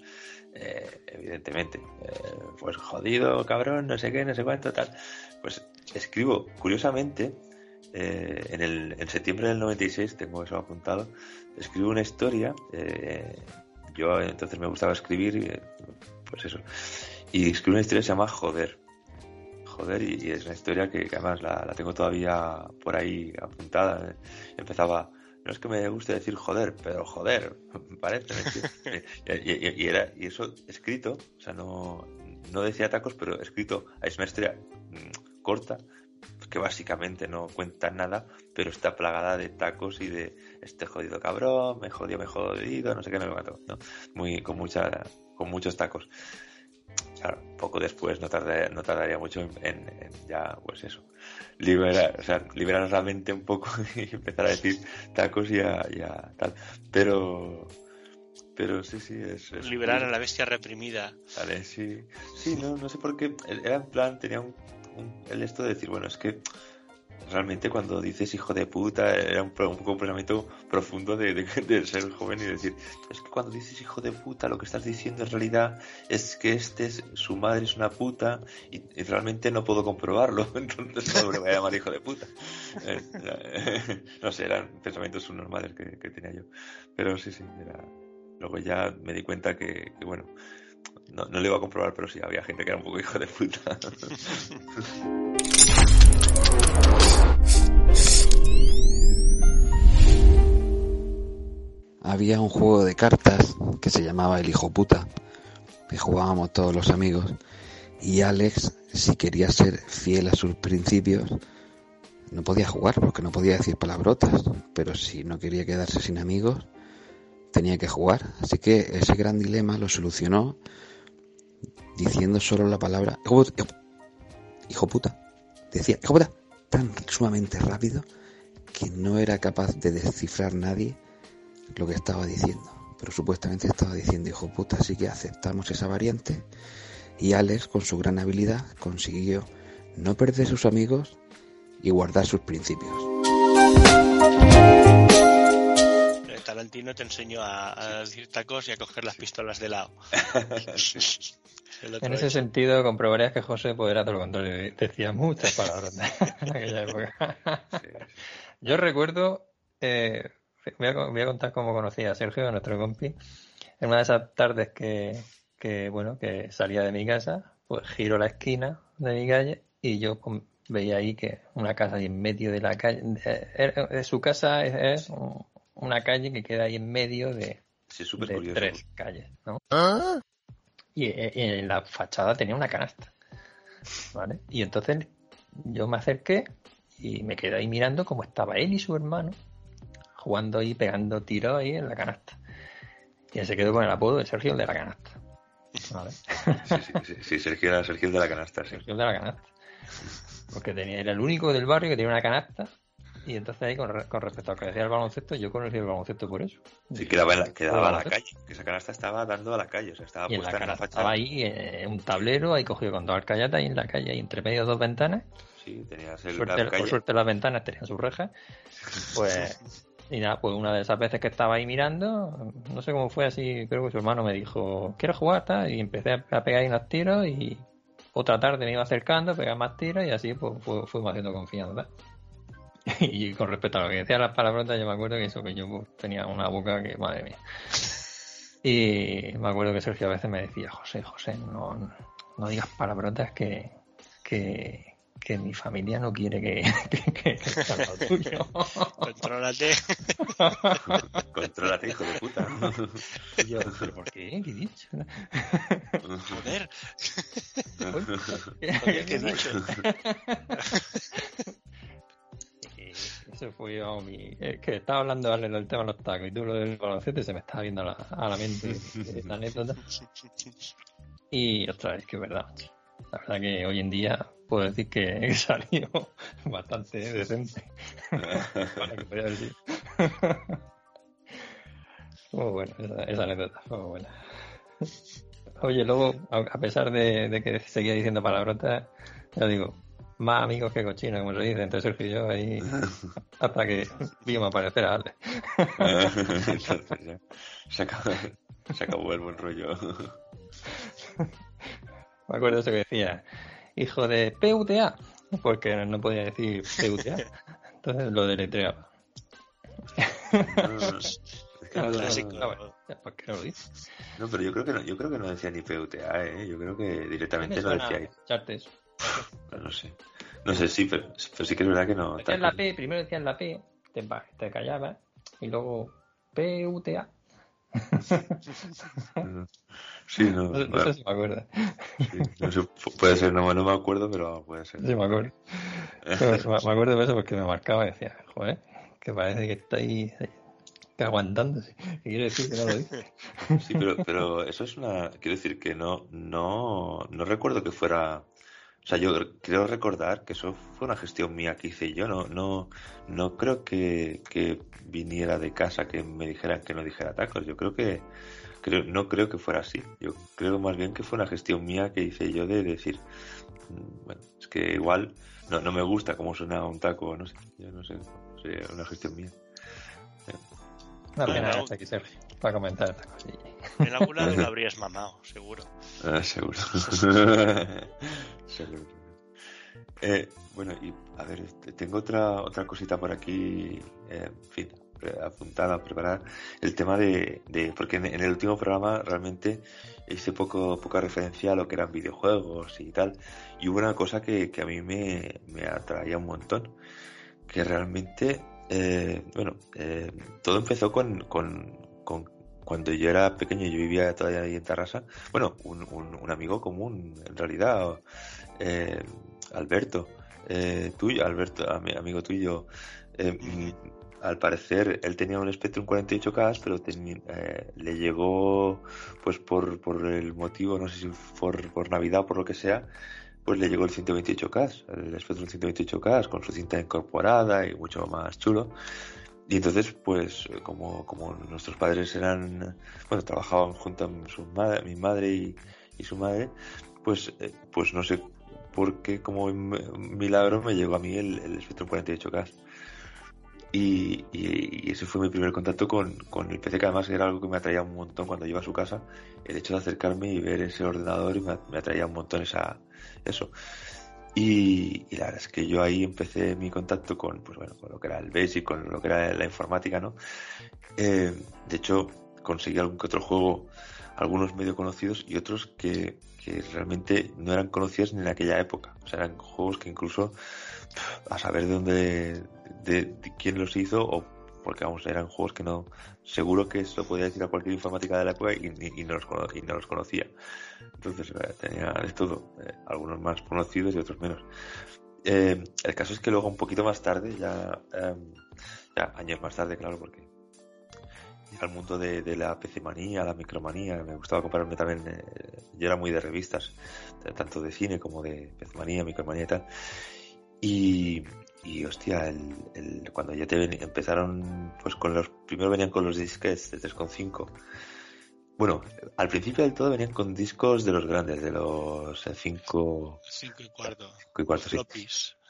eh, evidentemente, eh, pues jodido, cabrón, no sé qué, no sé cuánto, tal. Pues escribo, curiosamente, eh, en, el, en septiembre del 96, tengo eso apuntado, escribo una historia, eh, yo entonces me gustaba escribir, y, pues eso, y escribí una historia que se llama Joder. Joder, y, es una historia que, además la, tengo todavía por ahí apuntada. Empezaba, no es que me guste decir joder, pero joder, parece. y, y eso escrito, o sea, no, no decía tacos, pero escrito, es una historia mm, corta, que básicamente no cuenta nada, pero está plagada de tacos y de este jodido cabrón, me jodió, me jodido, no sé qué, no me mató, ¿no? Muy, con mucha, con muchos tacos poco después no tardaría, no tardaría mucho en, ya, pues eso, liberar, o sea, liberar la mente un poco y empezar a decir tacos y a, tal. Pero, pero sí, sí, es. liberar a la bestia reprimida. Vale, sí. Sí, no, no sé por qué. Era en plan, tenía un, el esto de decir, bueno, es que realmente cuando dices hijo de puta era un, un comportamiento profundo de, ser joven y decir es que cuando dices hijo de puta lo que estás diciendo en realidad es que este es, su madre es una puta y, realmente no puedo comprobarlo entonces no me voy a llamar hijo de puta. Eh, no sé eran pensamientos subnormales que, que tenía yo. Pero sí sí era luego ya me di cuenta que, bueno no, no lo iba a comprobar pero sí había gente que era un poco hijo de puta había un juego de cartas que se llamaba El Hijo Puta, que jugábamos todos los amigos, y Alex, si quería ser fiel a sus principios, no podía jugar porque no podía decir palabrotas, pero si no quería quedarse sin amigos, tenía que jugar. Así que ese gran dilema lo solucionó diciendo solo la palabra hijo puta. Decía hijo puta tan sumamente rápido que no era capaz de descifrar nadie lo que estaba diciendo. Pero supuestamente estaba diciendo hijo puta, así que aceptamos esa variante. Y Alex, con su gran habilidad, consiguió no perder sus amigos y guardar sus principios. Tarantino te enseñó a, decir tacos y a coger las pistolas de lado. en ese sentido, comprobarías que José pues, era todo lo contrario. Decía muchas palabras en aquella época. Yo recuerdo, eh, voy, a, contar cómo conocí a Sergio, nuestro compi, en una de esas tardes que, que, bueno, que salía de mi casa, pues giro la esquina de mi calle y yo veía ahí que una casa ahí en medio de la calle, de, su casa es, una calle que queda ahí en medio de, tres calles, ¿no? ¿Ah? Y, en la fachada tenía una canasta, ¿vale? Y entonces yo me acerqué y me quedé ahí mirando cómo estaba él y su hermano jugando ahí, pegando tiros ahí en la canasta. Y se quedó con el apodo de Sergio el de la canasta. ¿Vale? Sí, sí, Sergio era Sergio el de la canasta, sí. Sergio el de la canasta. Porque tenía, era el único del barrio que tenía una canasta. Y entonces ahí, con, respecto a que decía el baloncesto, yo conocí el baloncesto por eso. Sí, quedaba en la, quedaba la calle. Que esa canasta estaba dando a la calle. O sea, estaba puesta en la, fachada. Estaba ahí en un tablero, ahí cogido con dos alcayatas y en la calle, ahí entre medio dos ventanas. Sí, tenías el, suerte, Por suerte las ventanas tenían sus rejas. Pues y nada, pues una de esas veces que estaba ahí mirando, no sé cómo fue así, creo que su hermano me dijo, ¿quieres jugar? Tal? Y empecé a pegar ahí unos tiros y otra tarde me iba acercando, pegaba más tiros y así pues fuimos haciendo confianza. y con respecto a lo que decía las palabrotas, yo me acuerdo que eso, que yo tenía una boca que, madre mía. Y me acuerdo que Sergio a veces me decía, José, José, no, no digas palabrotas que, que, que mi familia no quiere que, que, que, que lo tuyo. Contrólate. Contrólate, hijo de puta. Y yo, ¿pero por qué? ¿Qué he dicho? Joder. ¿Qué he dicho? Eso fue a mi. Es que estaba hablando del tema de los tacos y tú lo del baloncesto y se me estaba viendo a la, a la mente esta anécdota. Y otra vez, que es verdad, La verdad que hoy en día puedo decir que salió bastante decente. Decir. Muy buena esa, esa anécdota, muy buena. Oye, luego, a pesar de, que seguía diciendo palabrotas, ya digo, más amigos que cochinos, como se dice, entre Sergio y yo ahí, hasta que vimos aparecer a Ale. se, acabó, se acabó el buen rollo. Me acuerdo de eso que decía, hijo de PUTA, porque no podía decir PUTA. Entonces lo deletreaba. No, ¿Por qué no lo dice? No, pero yo creo que no, yo creo que no decía ni PUTA, ¿eh? Yo creo que directamente lo decía. Chartes. No, sé. No sé, sí, pero, pero, sí que es verdad que no. Decían la P, primero decían la P, te, te callabas, y luego PUTA. Sí, no, no, sé si me acuerdo. puede ser, no, no, me acuerdo, pero puede ser. Sí, me acuerdo. me acuerdo de eso porque me marcaba y decía, joder, que parece que está ahí aguantándose. ¿Qué quiere decir que no lo dice? Sí, pero, pero eso es una. Quiero decir que no, no, no recuerdo que fuera o sea, yo quiero recordar que eso fue una gestión mía que hice yo. No, no, no creo que, viniera de casa que me dijeran que no dijera tacos. Yo creo que, creo, no creo que fuera así. Yo creo más bien que fue una gestión mía que hice yo de decir, mm, bueno, es que igual no, no me gusta cómo suena un taco, no sé, yo no sé, una gestión mía. Una pena aquí, Sergio, para comentar esta cosilla. En algún lado lo habrías mamado, seguro. Ah, seguro. seguro. Eh, bueno, y a ver, tengo otra otra cosita por aquí, eh, en fin, apuntada, preparar el tema de, de porque en, el último programa realmente hice poco poca referencia a lo que eran videojuegos y tal, y hubo una cosa que, que a mí me, me atraía un montón, que realmente eh, bueno, eh, todo empezó con, con, cuando yo era pequeño, yo vivía todavía ahí en Tarrasa. Bueno, un, un, amigo común, en realidad, eh, Alberto, eh, tuyo, Alberto, amigo tuyo. Mm, al parecer, él tenía un Spectrum 48K, pero le llegó, pues por, por el motivo, no sé si por, por Navidad o por lo que sea, pues le llegó el 128K, el Spectrum 128K con su cinta incorporada y mucho más chulo. Y entonces, pues, como, como nuestros padres eran, bueno, trabajaban junto a madre, mi madre y, y su madre, pues, eh, pues no sé por qué, como milagro, me llegó a mí el, el Spectrum 48K. Y, y, ese fue mi primer contacto con, con, el PC, que además era algo que me atraía un montón cuando iba a su casa. El hecho de acercarme y ver ese ordenador y me, me atraía un montón esa, eso. Y, la verdad es que yo ahí empecé mi contacto con, pues bueno, con lo que era el Basic, con lo que era la informática, ¿no? Eh, de hecho, conseguí algún que otro juego algunos medio conocidos y otros que, que realmente no eran conocidos ni en aquella época. O sea, eran juegos que incluso a saber de dónde, de, quién los hizo o porque vamos, eran juegos que no, seguro que se lo podía decir a cualquier informática de la época y, y, no, los, y no los conocía. Entonces eh, tenía de todo, eh, algunos más conocidos y otros menos. Eh, el caso es que luego un poquito más tarde, ya, em, ya años más tarde, claro, porque al mundo de, la PC manía, la micromanía, me gustaba comprarme también, yo era muy de revistas, tanto de cine como de PC manía, micromanía y tal. Y, y hostia, el, cuando ya te empezaron, pues con los, primero venían con los disques de 3.5. Bueno, al principio del todo venían con discos de los grandes, de los 5 5 y cuarto. 5 y cuarto, sí.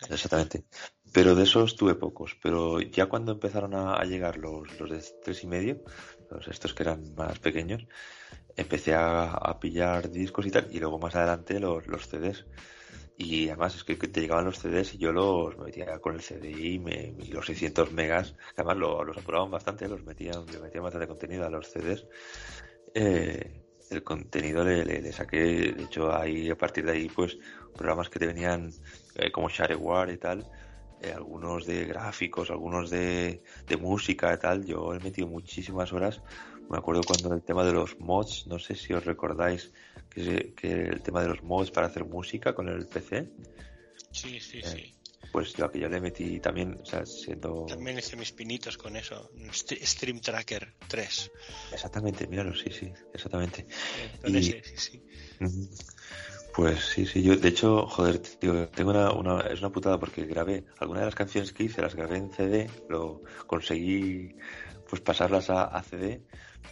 Exactamente. Pero de esos tuve pocos. Pero ya cuando empezaron a, llegar los, los de tres y medio, los estos que eran más pequeños, empecé a, a pillar discos y tal. Y luego más adelante los, los CDs. Y además es que te llegaban los CDs y yo los metía con el CDI me, y los 600 megas, además lo, los apuraban bastante, los metían, le metían bastante contenido a los CDs. Eh, el contenido le, le, saqué, de hecho ahí a partir de ahí pues programas que te venían eh, como Shareware y tal, eh, algunos de gráficos, algunos de, de música y tal, yo he metido muchísimas horas. Me acuerdo cuando el tema de los mods, no sé si os recordáis que, el tema de los mods para hacer música con el PC. Sí, sí, eh, sí. Pues yo que yo le metí también, o sea, siendo... También hice mis pinitos con eso. Stream Tracker 3. Exactamente, míralo, sí, sí, exactamente. sí, sí. Pues sí, sí, yo de hecho, joder, tío, tengo una, una, es una putada porque grabé algunas de las canciones que hice, las grabé en CD, lo conseguí pues pasarlas a, a CD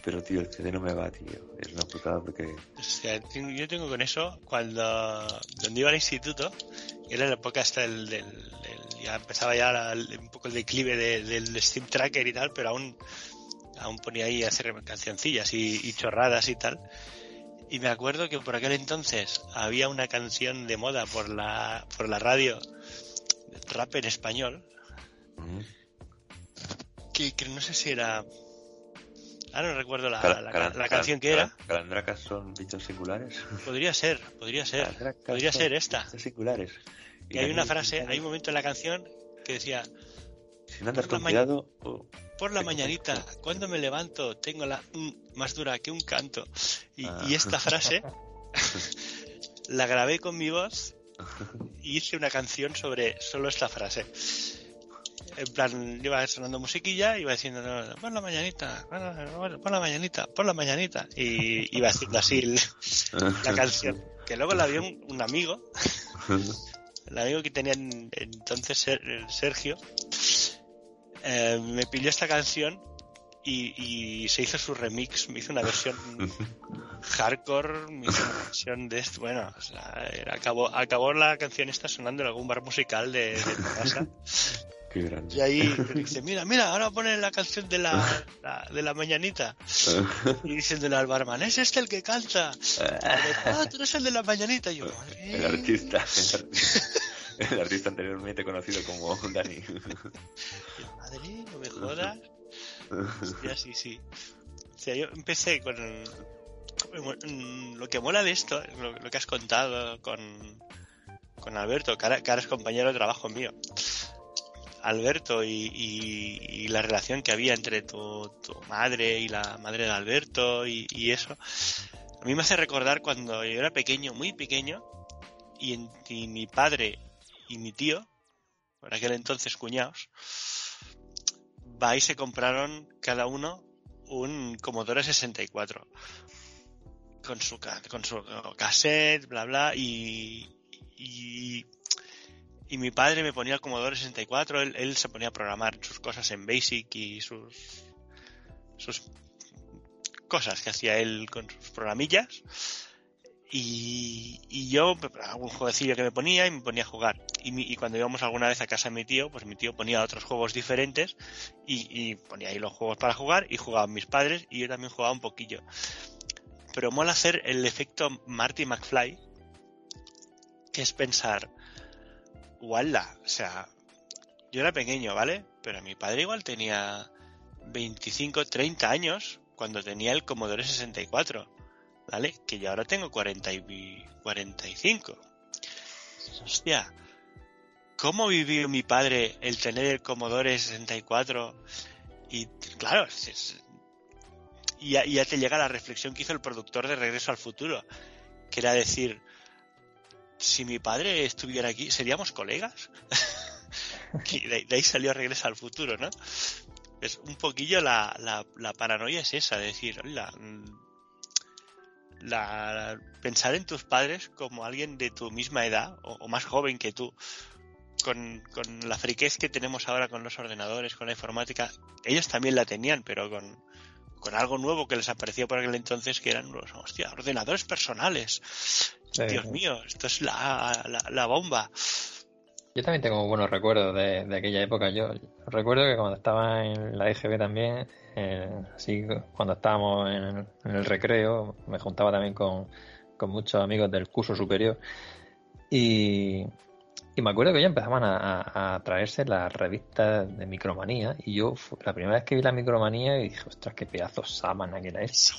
pero, tío, el CD no me va, tío. Es una putada porque... O sea, yo tengo con eso, cuando... Donde iba al instituto, era la época hasta el del... ya empezaba ya un poco el declive del Steam Tracker y tal, pero aún... Aún ponía ahí a hacer cancioncillas y, chorradas y tal. Y me acuerdo que por aquel entonces había una canción de moda por la, por la radio, rap en español, que, que no sé si era Ahora no recuerdo la, la, canción que era. ¿Calandracas son bichos singulares? Podría ser, podría ser. Podría ser esta. singulares. Y, hay una frase, hay un momento en la canción que decía... Si no andas con cuidado... Por la mañanita, cuando me levanto, tengo la más dura que un canto. Y, ah. y esta frase la grabé con mi voz y hice una canción sobre solo esta frase en plan, iba sonando musiquilla, iba diciendo, por la mañanita, por la mañanita, por la mañanita, y iba haciendo así la canción. Que luego la vio un, amigo, el amigo que tenía entonces Sergio, eh, me pidió esta canción y, se hizo su remix, me hizo una versión hardcore, me hizo una versión de esto, bueno, acabó, acabó la canción esta sonando en algún bar musical de, de casa y ahí dice, mira, mira, ahora pone la canción de la, de la mañanita. y diciéndole al barman, es este el que canta. ah, tú eres el de la mañanita. Y yo, el artista. El, artista anteriormente conocido como Dani. Madre, no me jodas. Hostia, sí, sí. O sea, yo empecé con lo que mola de esto, lo, que has contado con, con Alberto, que ahora es compañero de trabajo mío. Alberto y, la relación que había entre tu, madre y la madre de Alberto y, eso, a mí me hace recordar cuando yo era pequeño, muy pequeño, y, mi padre y mi tío, por aquel entonces cuñados, va y se compraron cada uno un Commodore 64 con su, con su cassette, bla, bla, y, y y mi padre me ponía el Commodore 64, él, se ponía a programar sus cosas en Basic y sus, sus cosas que hacía él con sus programillas. Y, y yo, algún jueguecillo que me ponía y me ponía a jugar. Y, y, cuando íbamos alguna vez a casa de mi tío, pues mi tío ponía otros juegos diferentes y, y, ponía ahí los juegos para jugar y jugaban mis padres y yo también jugaba un poquillo. Pero mola hacer el efecto Marty McFly, que es pensar, Walla, o sea, yo era pequeño, ¿vale? Pero mi padre igual tenía 25, 30 años cuando tenía el Commodore 64. ¿vale? Que yo ahora tengo 40 y 45. Hostia, ¿cómo vivió mi padre el tener el Commodore 64? Y claro, y ya te llega la reflexión que hizo el productor de Regreso al Futuro, que era decir, si mi padre estuviera aquí, ¿seríamos colegas? de, ahí salió Regreso al Futuro, ¿no? Es un poquillo la, la, paranoia es esa, de decir, la, la, pensar en tus padres como alguien de tu misma edad o, más joven que tú, con, con, la friquez que tenemos ahora con los ordenadores, con la informática, ellos también la tenían, pero con, con algo nuevo que les apareció por aquel entonces que eran los hostia, ordenadores personales. Dios mío, esto es la, la, bomba. Yo también tengo buenos recuerdos de, de, aquella época. Yo recuerdo que cuando estaba en la EGB también, eh, así cuando estábamos en, en, el recreo, me juntaba también con, con muchos amigos del curso superior y, y me acuerdo que ya empezaban a, traerse las revistas de micromanía y yo la primera vez que vi la micromanía y dije, ostras, qué pedazo sábana que era esta,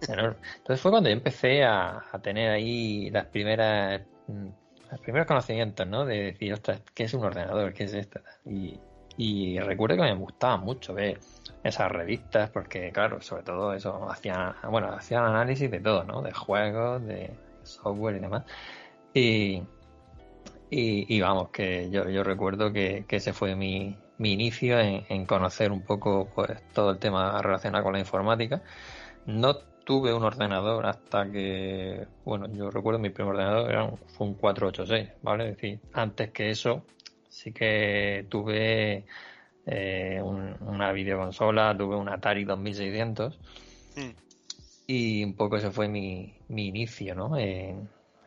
Entonces fue cuando yo empecé a, tener ahí las primeras mm, los primeros conocimientos, ¿no? De decir, ostras, ¿qué es un ordenador? ¿Qué es esto? Y, y recuerdo que me gustaba mucho ver esas revistas porque, claro, sobre todo eso, hacían, bueno, hacían análisis de todo, ¿no? De juegos, de software y demás. Y, y, vamos, que yo, yo recuerdo que, ese fue mi, mi inicio en, conocer un poco pues todo el tema relacionado con la informática. No tuve un ordenador hasta que, bueno, yo recuerdo mi primer ordenador era un, fue un 486, ¿vale? Es decir, antes que eso sí que tuve eh, una videoconsola, tuve un Atari 2600 mm. y un poco ese fue mi, mi inicio, ¿no?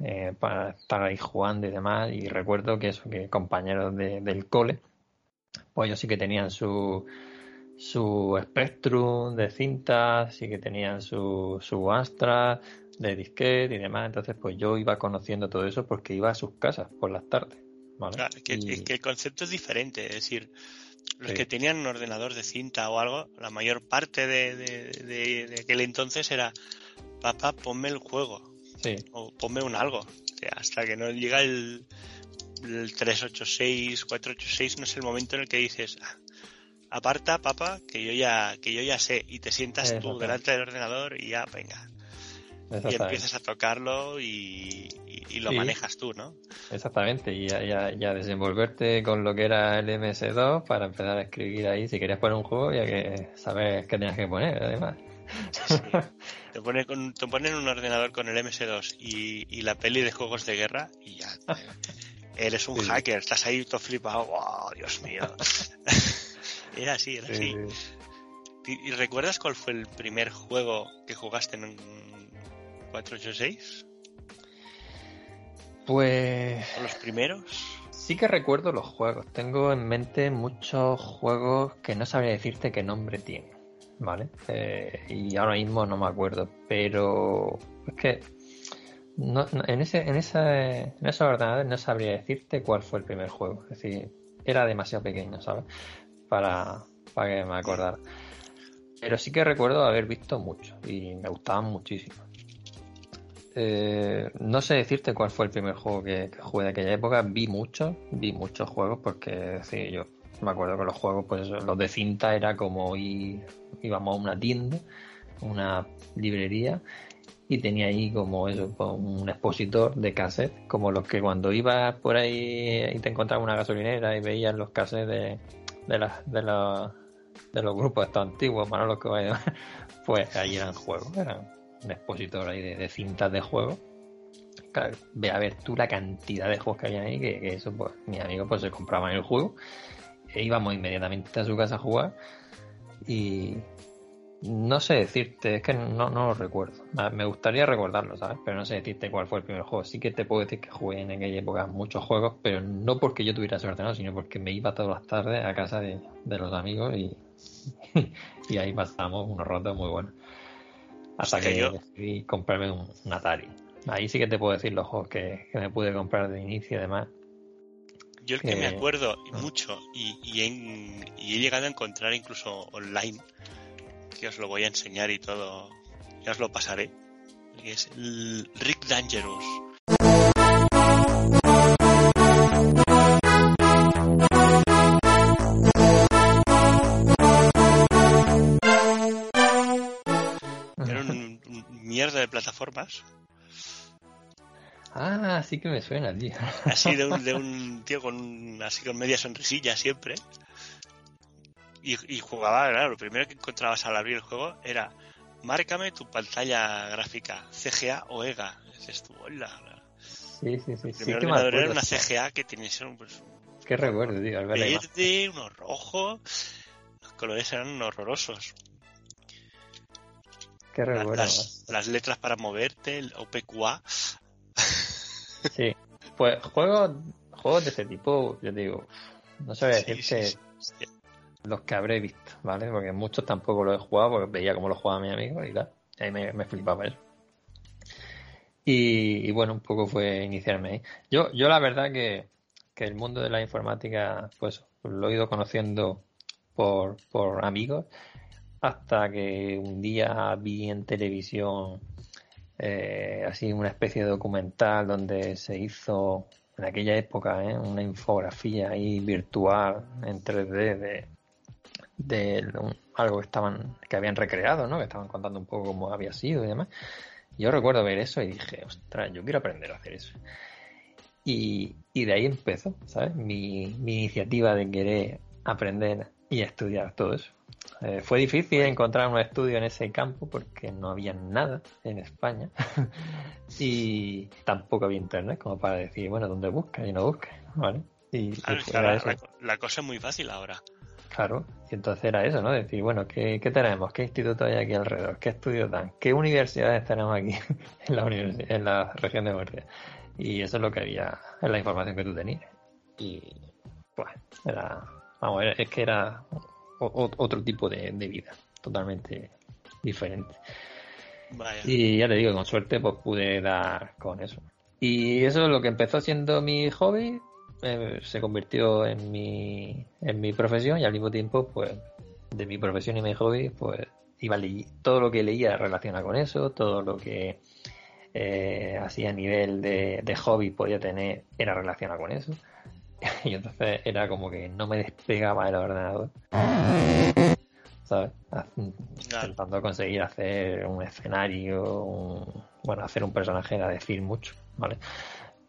Eh, para estar ahí jugando y demás. Y recuerdo que eso, que compañeros del cole, pues ellos sí que tenían su, su Spectrum de cintas, sí que tenían su, su Astra de disquete y demás. Entonces, pues yo iba conociendo todo eso porque iba a sus casas por las tardes. Claro, que, que el concepto es diferente, es decir, los que tenían un ordenador de cinta o algo, la mayor parte de, de aquel entonces era, papá, ponme el juego. O ponme un algo. hasta que no llega el, 386, 486, no es el momento en el que dices, ah, aparta, papá, que yo ya, que yo ya sé, y te sientas tú delante del ordenador y ya, venga. Y empiezas a tocarlo y, lo manejas tú, ¿no? Exactamente, y ya, ya, desenvolverte con lo que era el MS2 para empezar a escribir ahí. Si querías poner un juego, ya que sabes qué tenías que poner, además. Te, pone con, te ponen un ordenador con el MS2 y, la peli de juegos de guerra y ya. eres un hacker, estás ahí todo flipado. ¡Wow, Dios mío! era así, era así. ¿Y, recuerdas cuál fue el primer juego que jugaste en un 486? Pues. los primeros? Sí que recuerdo los juegos. Tengo en mente muchos juegos que no sabría decirte qué nombre tienen. ¿Vale? Eh, y ahora mismo no me acuerdo, pero es que en, ese, en, esa, en esos ordenadores no sabría decirte cuál fue el primer juego. Es decir, era demasiado pequeño, ¿sabes? Para, para que me acordara. Pero sí que recuerdo haber visto mucho y me gustaban muchísimo. Eh, no sé decirte cuál fue el primer juego que, jugué de aquella época. Vi muchos, vi muchos juegos porque, sí, yo me acuerdo que los juegos, pues los de cinta era como ir, íbamos a una tienda, una librería y tenía ahí como eso, un expositor de cassette, como los que cuando ibas por ahí y te encontrabas una gasolinera y veías los cassettes de, de, de, de los grupos estos antiguos, los que pues ahí eran juegos, eran un expositor ahí de, cintas de juegos. Claro, ve a ver tú la cantidad de juegos que había ahí, que, que eso, pues, mis amigos pues se compraban el juego e íbamos inmediatamente a su casa a jugar y no sé decirte, es que no, no lo recuerdo. Me gustaría recordarlo, ¿sabes? Pero no sé decirte cuál fue el primer juego. Sí que te puedo decir que jugué en aquella época muchos juegos, pero no porque yo tuviera suerte, ¿no? sino porque me iba todas las tardes a casa de, los amigos y, y ahí pasamos unos ratos muy buenos. Hasta que, yo... decidí comprarme un, Atari. Ahí sí que te puedo decir los juegos que, que me pude comprar de inicio y demás. Yo el que me acuerdo mucho y, he, llegado a encontrar incluso online, que os lo voy a enseñar y todo, ya os lo pasaré, es Rick Dangerous. Era un, un mierda de plataformas. Ah, sí que me suena, tío. Así de un, de un tío con así con media sonrisilla siempre. Y, y jugaba, claro, lo primero que encontrabas al abrir el juego era márcame tu pantalla gráfica, CGA o EGA. Dices tú, hola. Sí, sí, sí. El Sí primer que me ordenador era una CGA que tenía que ser un, pues, Qué recuerdo, tío, al ver verde, uno rojo. Los colores eran horrorosos. Qué recuerdo. Las, las letras para moverte, el OPQA. Sí. Pues juegos, juegos de ese tipo, yo digo, no Sí, decirte sí, sí. los que habré visto, ¿vale? Porque muchos tampoco los he jugado porque veía cómo los jugaba mi amigo y tal. Y ahí me, me flipaba eso. Y, y bueno, un poco fue iniciarme ahí. Yo, yo la verdad que, que el mundo de la informática, pues lo he ido conociendo por, por amigos hasta que un día vi en televisión eh, así una especie de documental donde se hizo en aquella época ¿eh? una infografía ahí virtual en 3D de, algo que estaban que habían recreado, ¿no? Que estaban contando un poco cómo había sido y demás. Yo recuerdo ver eso y dije, ostras, yo quiero aprender a hacer eso. Y, y de ahí empezó, ¿sabes? Mi, mi iniciativa de querer aprender y estudiar todo eso. Eh, fue difícil encontrar un estudio en ese campo porque no había nada en España y tampoco había internet como para decir, bueno, ¿dónde buscas y no buscas? ¿Vale? Y, Claro, la, la cosa es muy fácil ahora. Claro, y entonces era eso, ¿no? Decir, bueno, ¿qué, qué tenemos? ¿Qué institutos hay aquí alrededor? ¿Qué estudios dan? ¿Qué universidades tenemos aquí en la, en la región de Murcia? Y eso es lo que había en la información que tú tenías. Y pues era, vamos, es que era otro tipo de, de vida, totalmente diferente. Vaya. Y ya te digo, con suerte pues pude dar con eso. Y eso es lo que empezó siendo mi hobby, eh, se convirtió en mi, en mi profesión y al mismo tiempo, pues, de mi profesión y mi hobby, pues, iba ley- todo lo que leía relacionado con eso, todo lo que eh, así a nivel de, de hobby podía tener era relacionado con eso. Y entonces era como que no me despegaba el ordenador. ¿Sabes? Haz- Intentando conseguir hacer un escenario, un- bueno, hacer un personaje era decir mucho, ¿vale?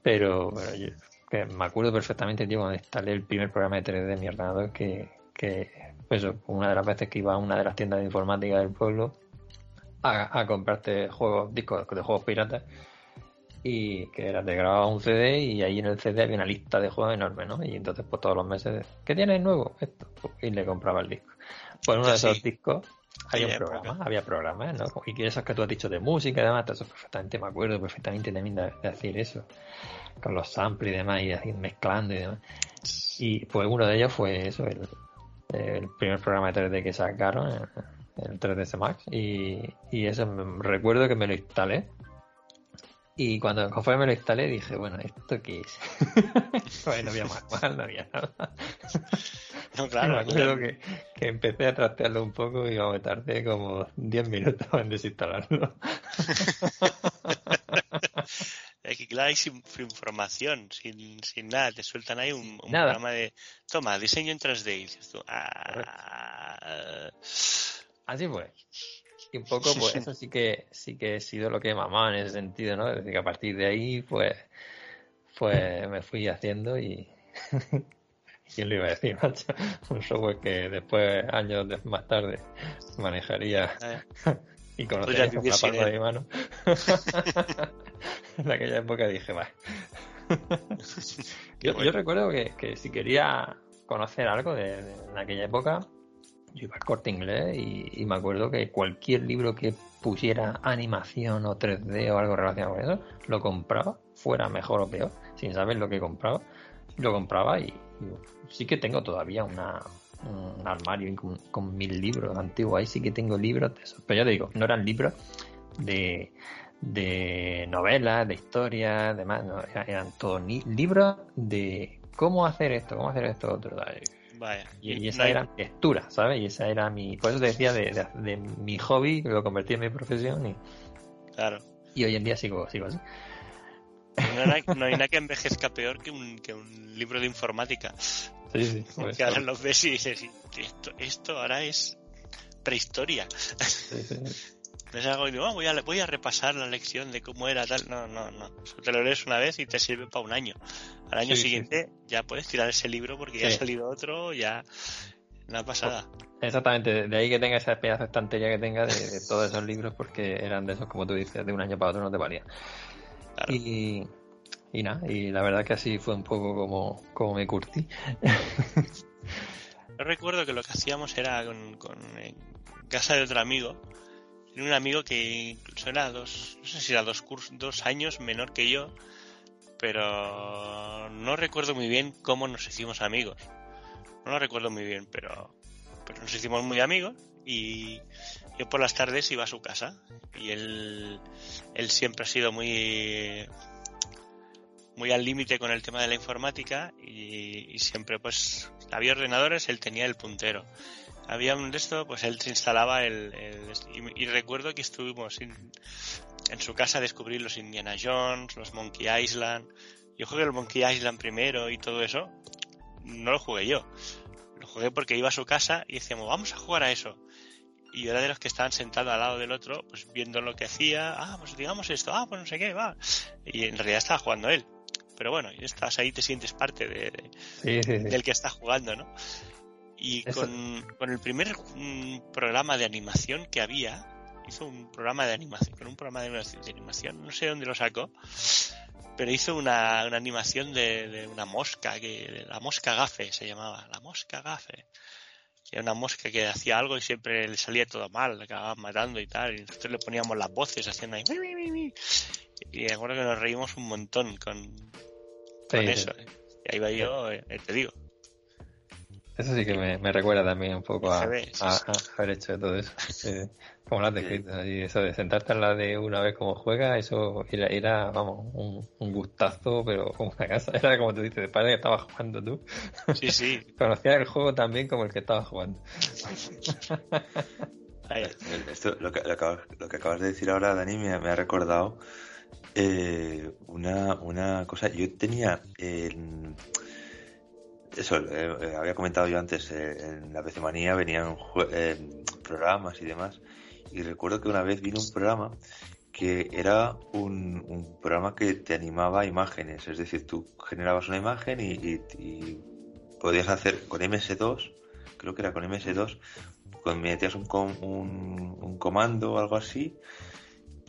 Pero, pero yo que me acuerdo perfectamente, tío, cuando instalé el primer programa de 3D en mi ordenador, que, que pues una de las veces que iba a una de las tiendas de informática del pueblo a, a comprarte juegos, discos de juegos piratas, y que era, te grababa un CD y ahí en el CD había una lista de juegos enorme, ¿no? Y entonces pues todos los meses, ¿qué tienes nuevo? Esto, y le compraba el disco. Pues uno de esos Sí. discos había un programa, había programas, ¿no? Y que esos que tú has dicho de música y demás, eso perfectamente me acuerdo perfectamente también de, de hacer eso, con los samples y demás, y así mezclando y demás. Y pues uno de ellos fue eso, el, el primer programa de 3D que sacaron, el, el 3ds Max, y, y eso me- recuerdo que me lo instalé. Y cuando conforme me lo instalé dije, bueno, ¿esto qué es? pues no había manual, no había nada. No, claro. acuerdo que, que empecé a trastearlo un poco y me tardé como 10 minutos en desinstalarlo. Es que claro, hay sin, sin información, sin, sin nada, te sueltan ahí un, programa de, toma, diseño en 3D, y dices tú, ah, Así fue. Y un poco, pues eso sí que sí que he sido lo que he mamado en ese sentido, ¿no? Es decir, que a partir de ahí, pues, pues me fui haciendo y... ¿Quién lo iba a decir, macho? Un software que después, años de- más tarde, manejaría y conocería con la palma de mi mano. en aquella época dije, va. yo, yo recuerdo que, que si quería conocer algo de, de- en aquella época, yo iba al corte inglés y, me acuerdo que cualquier libro que pusiera animación o 3D o algo relacionado con eso, lo compraba, fuera mejor o peor, sin saber lo que compraba, lo compraba y, sí que tengo todavía un armario con, mil libros antiguos, ahí sí que tengo libros de esos, pero ya te digo, no eran libros de, de novelas, de historias, demás, no, eran, eran todos libros de cómo hacer esto, cómo hacer esto otro. Vaya. Y, esa era mi lectura, ¿sabes? Y esa era mi. Por eso te decía de, de- de mi hobby, lo convertí en mi profesión. Y Claro. y hoy en día sigo, sigo así. No, hay nada que envejezca peor que un, que un libro de informática. Sí, sí. Que ahora lo ves y dices, esto, esto ahora es prehistoria. Sí, sí. No algo digo, voy, a, voy a repasar la lección de cómo era tal. No, no, no. te lo lees una vez y te sirve para un año. Al año siguiente ya puedes tirar ese libro porque ya ha salido otro, ya. Una pasada. Exactamente, de ahí que tenga esa pedazo de estantería que tenga de, todos esos libros porque eran de esos, como tú dices, de un año para otro no te valía. Y, y nada, y la verdad que así fue un poco como, como me curtí. Yo recuerdo que lo que hacíamos era con, con en casa de otro amigo, un amigo que incluso era dos, no sé si era dos, dos años menor que yo, pero no recuerdo muy bien cómo nos hicimos amigos. No lo recuerdo muy bien, pero, pero nos hicimos muy amigos y yo por las tardes iba a su casa y él, él siempre ha sido muy muy al límite con el tema de la informática y, y, siempre pues había ordenadores, él tenía el puntero había un de esto, pues él se instalaba el, y, recuerdo que estuvimos en su casa a descubrir los Indiana Jones, los Monkey Island. Yo jugué el Monkey Island primero y todo eso. No lo jugué yo. Lo jugué porque iba a su casa y decíamos, vamos a jugar a eso. Y yo era de los que estaban sentados al lado del otro, pues viendo lo que hacía. Ah, pues digamos esto. Ah, pues no sé qué, va. Y en realidad estaba jugando él. Pero bueno, estás ahí, te sientes parte de, del que está jugando, ¿no? Y con, con, el primer mm, programa de animación que había, hizo un programa de animación, con un programa de animación, no sé dónde lo sacó, pero hizo una, una animación de, de, una mosca, que la mosca gafe se llamaba, la mosca gafe. Era una mosca que hacía algo y siempre le salía todo mal, le acababan matando y tal, y nosotros le poníamos las voces haciendo ahí. Y me acuerdo que nos reímos un montón con, con eso. Y ahí va yo, eh, te digo, eso sí que me, recuerda también un poco a, haber hecho todo eso. como lo has descrito. Y eso de sentarte en la de una vez como juega, eso era, vamos, un, gustazo, pero como una casa. Era como tú dices, de padre que estabas jugando tú. Sí, sí. Conocía el juego también como el que estabas jugando. Esto, lo, que, lo, que, acabas de decir ahora, Dani, me, ha recordado eh, una, una cosa. Yo tenía. el eso, eh, eh, había comentado yo antes, eh, en la PC venían programas y demás, y recuerdo que una vez vino un programa que era un, programa que te animaba imágenes, es decir, tú generabas una imagen y, podías hacer con MS2, creo que era con MS2, con, metías un, un, un comando o algo así,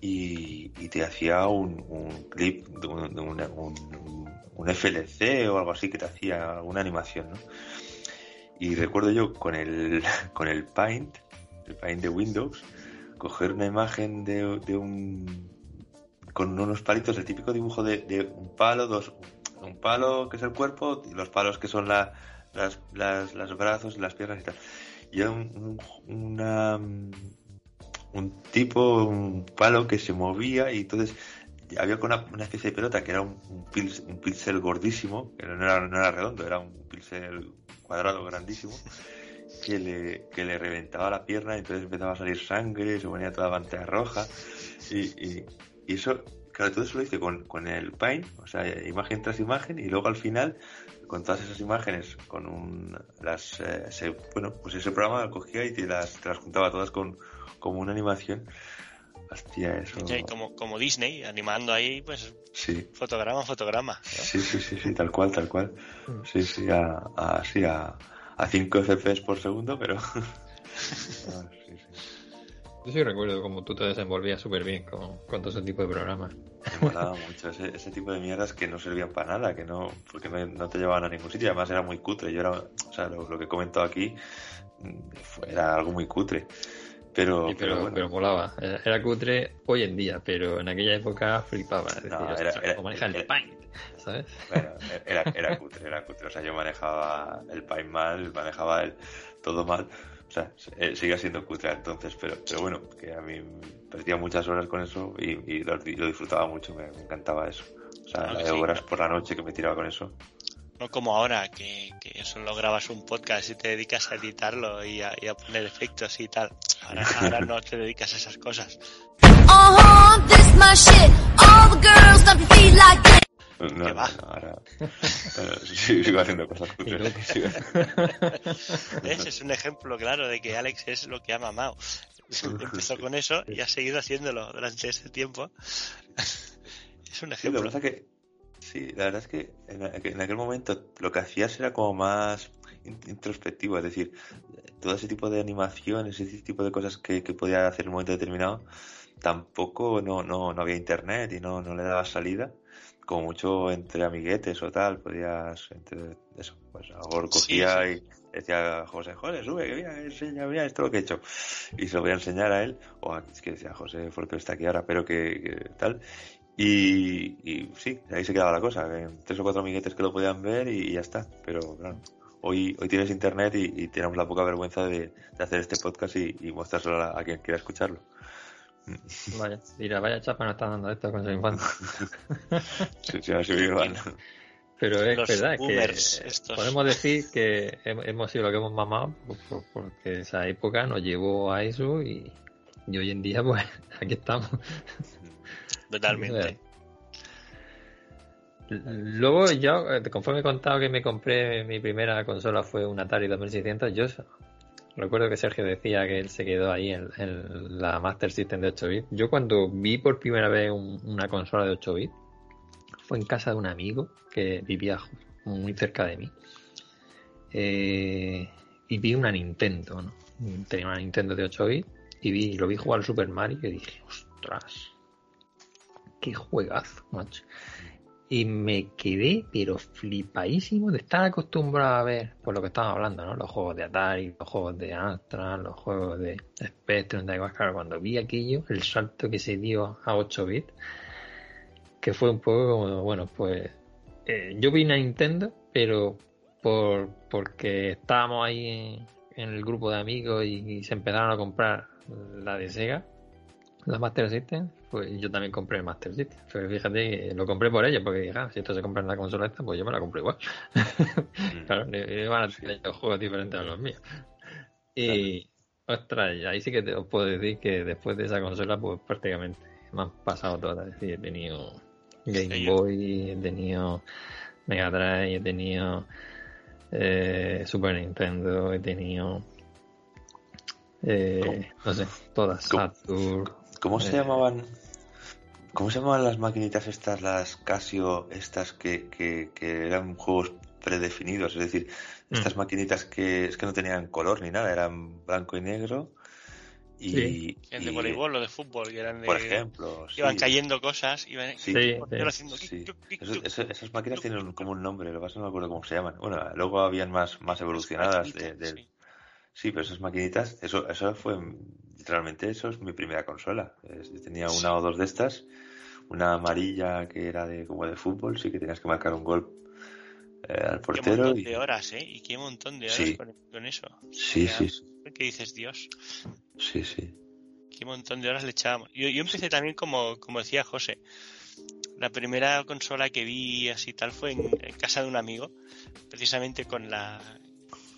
y, te hacía un, clip de un, un FLC o algo así que te hacía alguna animación, ¿no? Y recuerdo yo con el, con el Paint, el Paint de Windows, coger una imagen de, un con unos palitos, el típico dibujo de, un palo, dos, un palo que es el cuerpo y los palos que son las, las, los brazos y las piernas y tal. Y era un, una, un tipo, un palo que se movía y entonces había una, una especie de pelota que era un, un, pincel, gordísimo, que no era, no era redondo, era un pincel cuadrado grandísimo, que le, que le reventaba la pierna y entonces empezaba a salir sangre, se ponía toda la pantalla roja. Y, y, eso, claro, todo eso lo hice con, con el Paint, o sea, imagen tras imagen, y luego al final, con todas esas imágenes, con un, las, eh, bueno, pues ese programa cogía y te las, te las juntaba todas con, como una animación Hostia, eso. como, como Disney, animando ahí, pues. Sí. Fotograma, fotograma. Sí, sí, sí, sí, tal cual, tal cual. Mm. Sí, sí, a, a, sí, a, a 5 FPS por segundo, pero. Ah, Yo sí recuerdo cómo tú te desenvolvías súper bien con, con, todo ese tipo de programas. Me molaba mucho ese, ese, tipo de mierdas que no servían para nada, que no, porque no, te llevaban a ningún sitio, además era muy cutre. Yo era, o sea, lo, lo que he comentado aquí mm, era algo muy cutre. Pero, pero, pero, molaba. Era cutre hoy en día, pero en aquella época flipaba. Es no, decir, era, era, manejar el Paint, ¿sabes? Bueno, era, era cutre, era cutre. O sea, yo manejaba el Paint mal, manejaba el todo mal. O sea, eh, seguía siendo cutre entonces, pero, pero bueno, que a mí perdía muchas horas con eso y, y lo, disfrutaba mucho, me, encantaba eso. O sea, horas por la noche que me tiraba con eso. No como ahora, que, que solo grabas un podcast y te dedicas a editarlo y a, y a poner efectos y tal Ahora, ahora no te dedicas a esas cosas. Uh-huh, this my shit. All the girls stomp your feet like this. No, no, no, ahora sí, sigo haciendo cosas culturales. Ese es un ejemplo claro de que Alex es lo que ha mamado. Empezó con eso y ha seguido haciéndolo durante ese tiempo. Es un Sí, ejemplo. lo que pasa que, sí, la verdad es que en, en aquel momento lo que hacías era como más in- introspectivo, es decir, todo ese tipo de animaciones, ese tipo de cosas que, que podía hacer en un momento determinado, tampoco no, no, no había internet y no, no le daba salida. Como mucho entre amiguetes o tal, podías, entre eso, pues a lo mejor cogía y decía José, José, sube, que mira, enseña, mira esto lo que he hecho. Y se lo voy a enseñar a él, o a, es que decía José, porque está aquí ahora, pero que, que tal. Y, y sí, ahí se quedaba la cosa, tres o cuatro amiguetes que lo podían ver y, y ya está. Pero claro, hoy, hoy tienes internet y, y tenemos la poca vergüenza de, de hacer este podcast y, y mostrárselo a, a quien quiera escucharlo. Vaya, mira, vaya chapa nos está dando esto con su infancia. Sí, sí, así igual. Pero es Los verdad boomers que estos. podemos decir que hem- hemos sido lo que hemos mamado por- por- porque esa época nos llevó a eso y, y hoy en día pues aquí estamos. Totalmente. Luego yo, eh, conforme he contado que me compré mi primera consola fue un Atari 2600, yo recuerdo que Sergio decía que él se quedó ahí en, la Master System de 8 bits. Yo cuando vi por primera vez un- una consola de 8 bits fue en casa de un amigo que vivía muy cerca de mí. Eh, y vi una Nintendo, ¿no? Tenía una Nintendo de 8 bits y vi, lo vi jugar al Super Mario y dije, ostras, qué juegazo, macho. Y me quedé, pero flipadísimo de estar acostumbrado a ver, por lo que estamos hablando, ¿no? Los juegos de Atari, los juegos de Astra, los juegos de Spectrum, de claro, cuando vi aquello, el salto que se dio a 8 bits, que fue un poco como, bueno, pues eh, yo vi una Nintendo, pero por porque estábamos ahí en, en el grupo de amigos y, y se empezaron a comprar la de Sega, la Master System, pues yo también compré el Master System. Pero fíjate que lo compré por ella, porque dije, ah, si esto se compra en la consola esta, pues yo me la compro igual. claro, i- iban a tener juegos diferentes a los míos. Y, ostras, y ahí sí que te, os puedo decir que después de esa consola, pues prácticamente me han pasado todas. Es decir, he tenido Game Sí, Boy, he tenido Mega Drive, he tenido eh, Super Nintendo, he tenido. Eh, no sé, todas. Saturn. ¿Cómo se eh, llamaban? ¿Cómo se llamaban las maquinitas estas, las Casio, estas que, que, que eran juegos predefinidos? Es decir, estas maquinitas que es que no tenían color ni nada, eran blanco y negro. Y, Sí. El de voleibol o de fútbol, que eran de. por ejemplo, Iban sí. cayendo cosas, iban Sí, Sí, iban sí. haciendo Sí. clic, clic, Eso- clic, eso- esas máquinas tienen un- como un nombre, lo que pasa es que no me acuerdo cómo se llaman. Bueno, luego habían más, más evolucionadas de, maquinitas, de- sí. Sí, pero esas maquinitas, eso, eso fue, literalmente, eso es mi primera consola. Tenía una Sí. o dos de estas, una amarilla que era de como de fútbol, sí que tenías que marcar un gol eh, al Qué portero. montón Y... de horas, ¿eh? Y qué montón de horas Sí. con, con eso. Sí, sí, sí, ¿Qué dices, Dios? sí, sí. Qué montón de horas le echábamos. Yo, yo empecé también como, como decía José. La primera consola que vi así tal fue en, en casa de un amigo, precisamente con la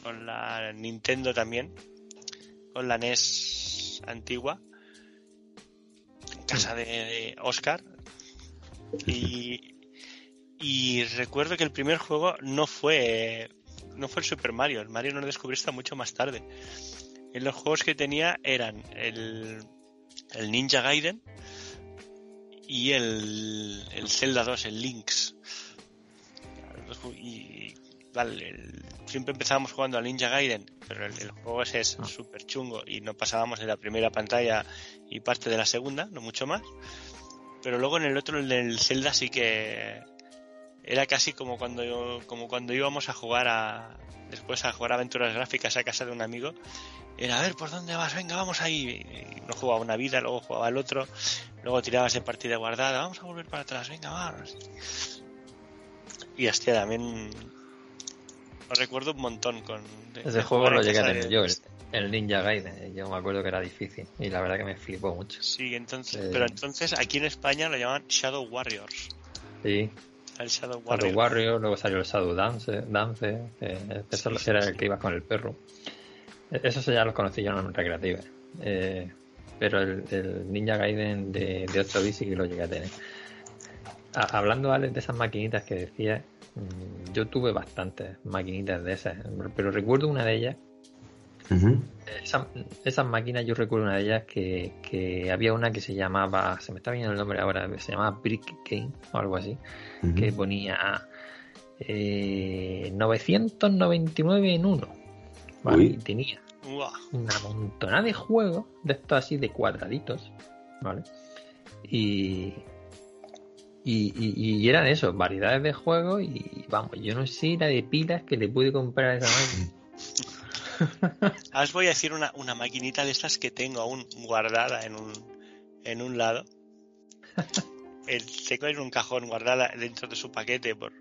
con la Nintendo también, con la NES antigua, casa de, Oscar. Y, y recuerdo que el primer juego no fue no fue el Super Mario, el Mario no lo descubrí hasta mucho más tarde. En los juegos que tenía eran el, el Ninja Gaiden y el, el Zelda 2, el Lynx. Y vale, el- siempre empezábamos jugando al Ninja Gaiden, pero el, el juego ese es súper chungo y no pasábamos de la primera pantalla y parte de la segunda, no mucho más. Pero luego en el otro, el Zelda sí que era casi como cuando como cuando íbamos a jugar a después a jugar aventuras gráficas a casa de un amigo. Era a ver por dónde vas venga vamos ahí y no jugaba una vida luego jugaba el otro luego tirabas de partida guardada vamos a volver para atrás venga vamos y hostia también lo recuerdo un montón con de- Ese juego lo llegué a tener yo, el, el Ninja Gaiden. Yo me acuerdo que era difícil y la verdad que me flipó mucho. sí entonces Eh, pero entonces aquí en España lo llaman Shadow Warriors Sí, el Shadow Shadow Warriors Warrior, luego salió el Shadow Dance, Dance eso Sí, sí, era sí. el que iba con el perro. E- Esos ya los conocí yo en recreativa. Eh, pero el, el Ninja Gaiden de, de 8 bits sí que lo llegué a tener. A- hablando, Alex, de esas maquinitas que decías, mm, yo tuve bastantes maquinitas de esas, pero recuerdo una de ellas. Esa- esas máquinas, yo recuerdo una de ellas que, que había una que se llamaba, se me está viendo el nombre ahora, se llamaba Brick Game o algo así, que ponía eh, 999 en uno. Y tenía una montonada de juegos de estos así de cuadraditos, ¿vale? Y, y, y- y eran eso, variedades de juegos y vamos, yo no sé la de pilas que le pude comprar a esa máquina. Ahora os voy a decir una, una maquinita de estas que tengo aún guardada en un, en un lado. El, tengo en un cajón guardada dentro de su paquete por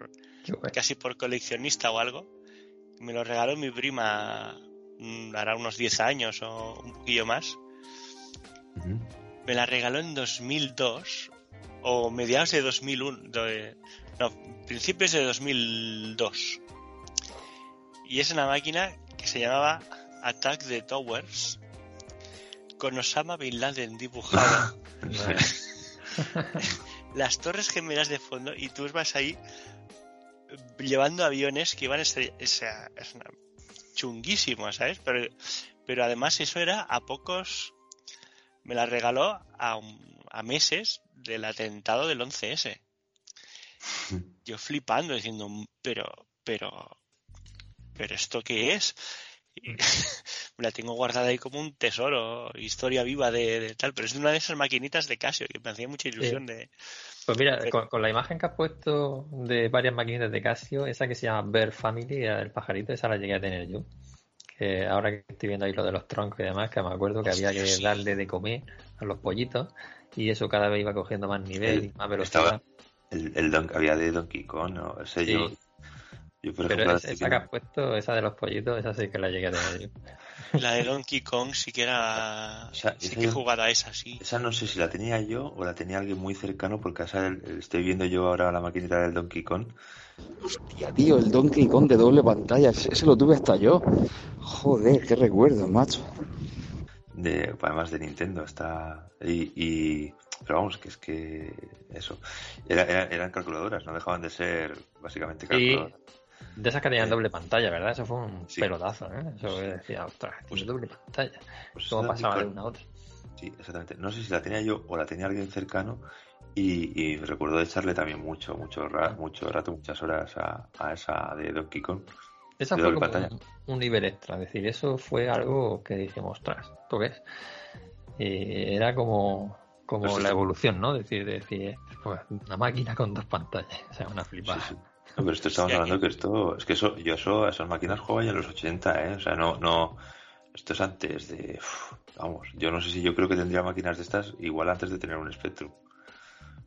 casi por coleccionista o algo. Me lo regaló mi prima mm, hará unos 10 años o un poquillo más. Me la regaló en 2002 o mediados de 2001. de- no, principios de 2002. Y es una máquina que se llamaba Attack the Towers con Osama Bin Laden dibujado. Las torres gemelas de fondo y tú vas ahí llevando aviones que iban a o sea, es una- chunguísimo, ¿sabes? Pero, pero además eso era a pocos... Me la regaló a, a meses del atentado del 11S. Yo flipando diciendo, pero, pero, pero ¿esto qué es? Me la tengo guardada ahí como un tesoro, historia viva de, de tal, pero es una de esas maquinitas de Casio que me hacía mucha ilusión de... Pues mira, con, con la imagen que has puesto de varias maquinitas de Casio, esa que se llama Bear Family, del pajarito, esa la llegué a tener yo. Que ahora que estoy viendo ahí lo de los troncos y demás, que me acuerdo que había que darle de comer a los pollitos y eso cada vez iba cogiendo más nivel y más velocidad. Estaba el, el Don- había de Donkey Kong, ¿no? Ese Sí. yo, yo por Pero ejemplo, esa, esa que has puesto, esa de los pollitos, esa sí que la llegué a tener yo. La de Donkey Kong sí que era... sea, sí esa que he yo- jugado a esa, sí. esa no sé si la tenía yo o la tenía alguien muy cercano porque esa el- el- estoy viendo yo ahora la maquinita del Donkey Kong. Hostia, tío, el Donkey Kong de doble pantalla, ese ese lo tuve hasta yo. Joder, qué recuerdo, macho. De además de Nintendo está y, y- pero vamos que es que eso era, era- eran calculadoras no dejaban de ser básicamente Y calculadoras de esas que tenían doble pantalla, ¿verdad? Eso fue un Sí. pelotazo, ¿eh? Eso que decía, ostras, tiene doble pantalla. Pues ¿Cómo pasaba de una a otra? sí exactamente no sé si la tenía yo o la tenía alguien cercano y, y recuerdo echarle también mucho mucho ra- mucho rato muchas horas a, a esa de Donkey Kong Esa fue como pantalla un, un nivel extra, es decir, eso fue algo que dijimos, ostras, ¿esto qué es? Y era como, como Pues la evolución, ¿no? Decir, decir, pues, una máquina con dos pantallas, o sea, una flipada. No, pero esto estamos Sí, aquí- hablando que esto es que eso yo eso esas máquinas jugaba ya en los 80 eh o sea no no esto es antes de uf, vamos yo no sé si yo creo que tendría máquinas de estas igual antes de tener un Spectrum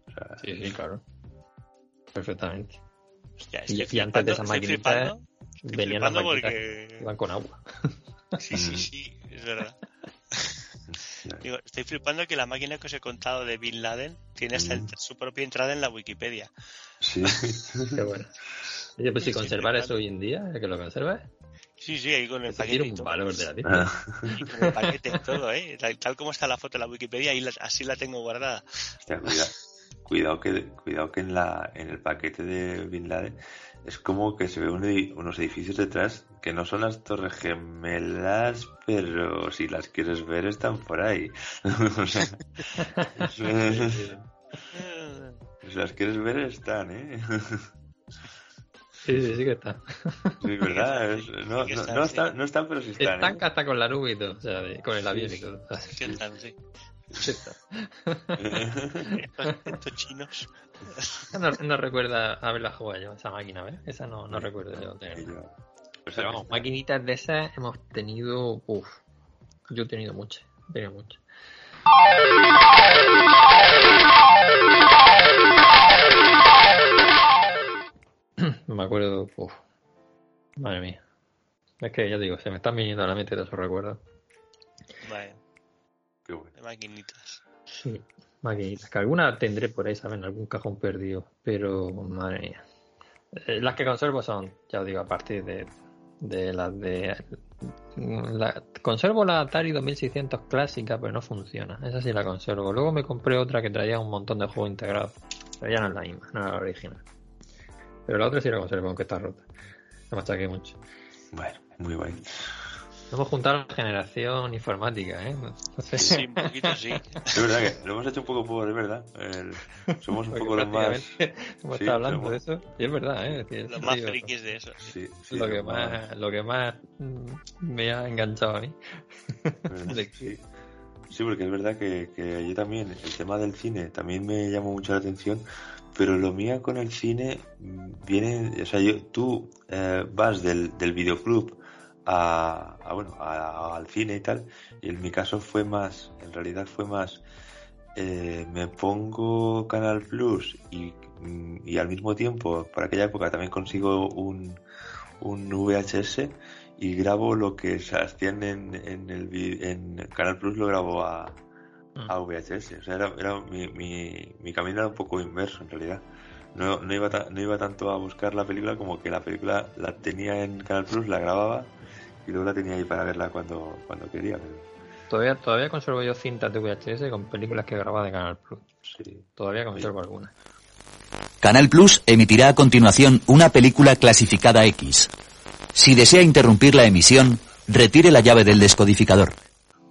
O sea, Sí, sí, claro. Perfectamente. Hostia, Y, antes de maquinitas flipando, estoy venían las porque- que iban con agua. Sí, sí, sí, es verdad. Digo, estoy flipando que la máquina que os he contado de Bin Laden tiene hasta Mm. su propia entrada en la Wikipedia. Sí. Qué bueno. Oye, pues si conservar flipando. eso hoy en día, ¿es que lo conservas? Sí, sí, ahí con el paquete. tiene y un valor de la Ah. vida. Y con el paquete y todo, ¿eh? Tal, tal como está la foto en la Wikipedia, ahí la- así la tengo guardada. Hostia, cuida- cuidado que cuidado que en la en el paquete de Bin Laden es como que se ve un edi- unos edificios detrás que no son las torres gemelas pero si las quieres ver están por ahí si las quieres ver están eh Sí, sí, sí que está. sí verdad Es- no, Sí no, están, no sí. están no están pero sí están Están ¿eh? hasta con la nube y todo, o sea, de- con el avión y todo. ¿Qué tal, sí? Sí está. Estos, estos chinos. No, no recuerda haberla jugado yo, esa máquina, ¿ves? Esa no, no recuerdo yo tenerla. Pero vamos, maquinitas de esas hemos tenido. Uff, yo he tenido muchas. He tenido muchas. Me acuerdo. Uf, madre mía. Es que ya digo, se me están viniendo a la mente de esos recuerdos. Vale, Qué bueno. de maquinitas. Sí, maquinitas. Que alguna tendré por ahí, ¿saben? Algún cajón perdido. Pero, madre mía. Eh, las que conservo son, ya os digo, a partir de, de las de la, conservo la Atari 2600 clásica, pero no funciona. Esa sí la conservo. Luego me compré otra que traía un montón de juegos integrados. Pero ya no es la misma, no era la original. Pero la otra sí la conservo, aunque está rota. Me machaqué mucho. Bueno, muy guay. Hemos juntado la generación informática, ¿eh? Entonces... Sí, un poquito sí. Es verdad que lo hemos hecho un poco por, es verdad. El- somos un Porque poco los más. Hemos Sí, estado hablando somos- de eso. Y es verdad, ¿eh? Es Los más digo, frikis de eso. Sí, sí, lo, que más, lo que más mm, me ha enganchado a mí. Sí. Sí, porque es verdad que, que yo también, el tema del cine también me llamó mucho la atención, pero lo mío con el cine mm, viene, o sea, yo, tú eh, vas del, del videoclub a, a, bueno, a- al cine y tal, y en mi caso fue más, en realidad fue más, eh, me pongo Canal Plus y, mm, y al mismo tiempo, para aquella época también consigo un, un VHS y grabo lo que se hacían en, en, el, en Canal Plus, lo grabo a, a VHS. O sea, era, era mi, mi, mi camino era un poco inverso en realidad. No, no, iba ta- no iba tanto a buscar la película como que la película la tenía en Canal Plus, la grababa y luego la tenía ahí para verla cuando, cuando quería. pero Todavía, todavía conservo yo cintas de VHS con películas que grababa de Canal Plus. sí. Todavía conservo algunas. Canal Plus emitirá a continuación una película clasificada X. Si desea interrumpir la emisión, retire la llave del descodificador.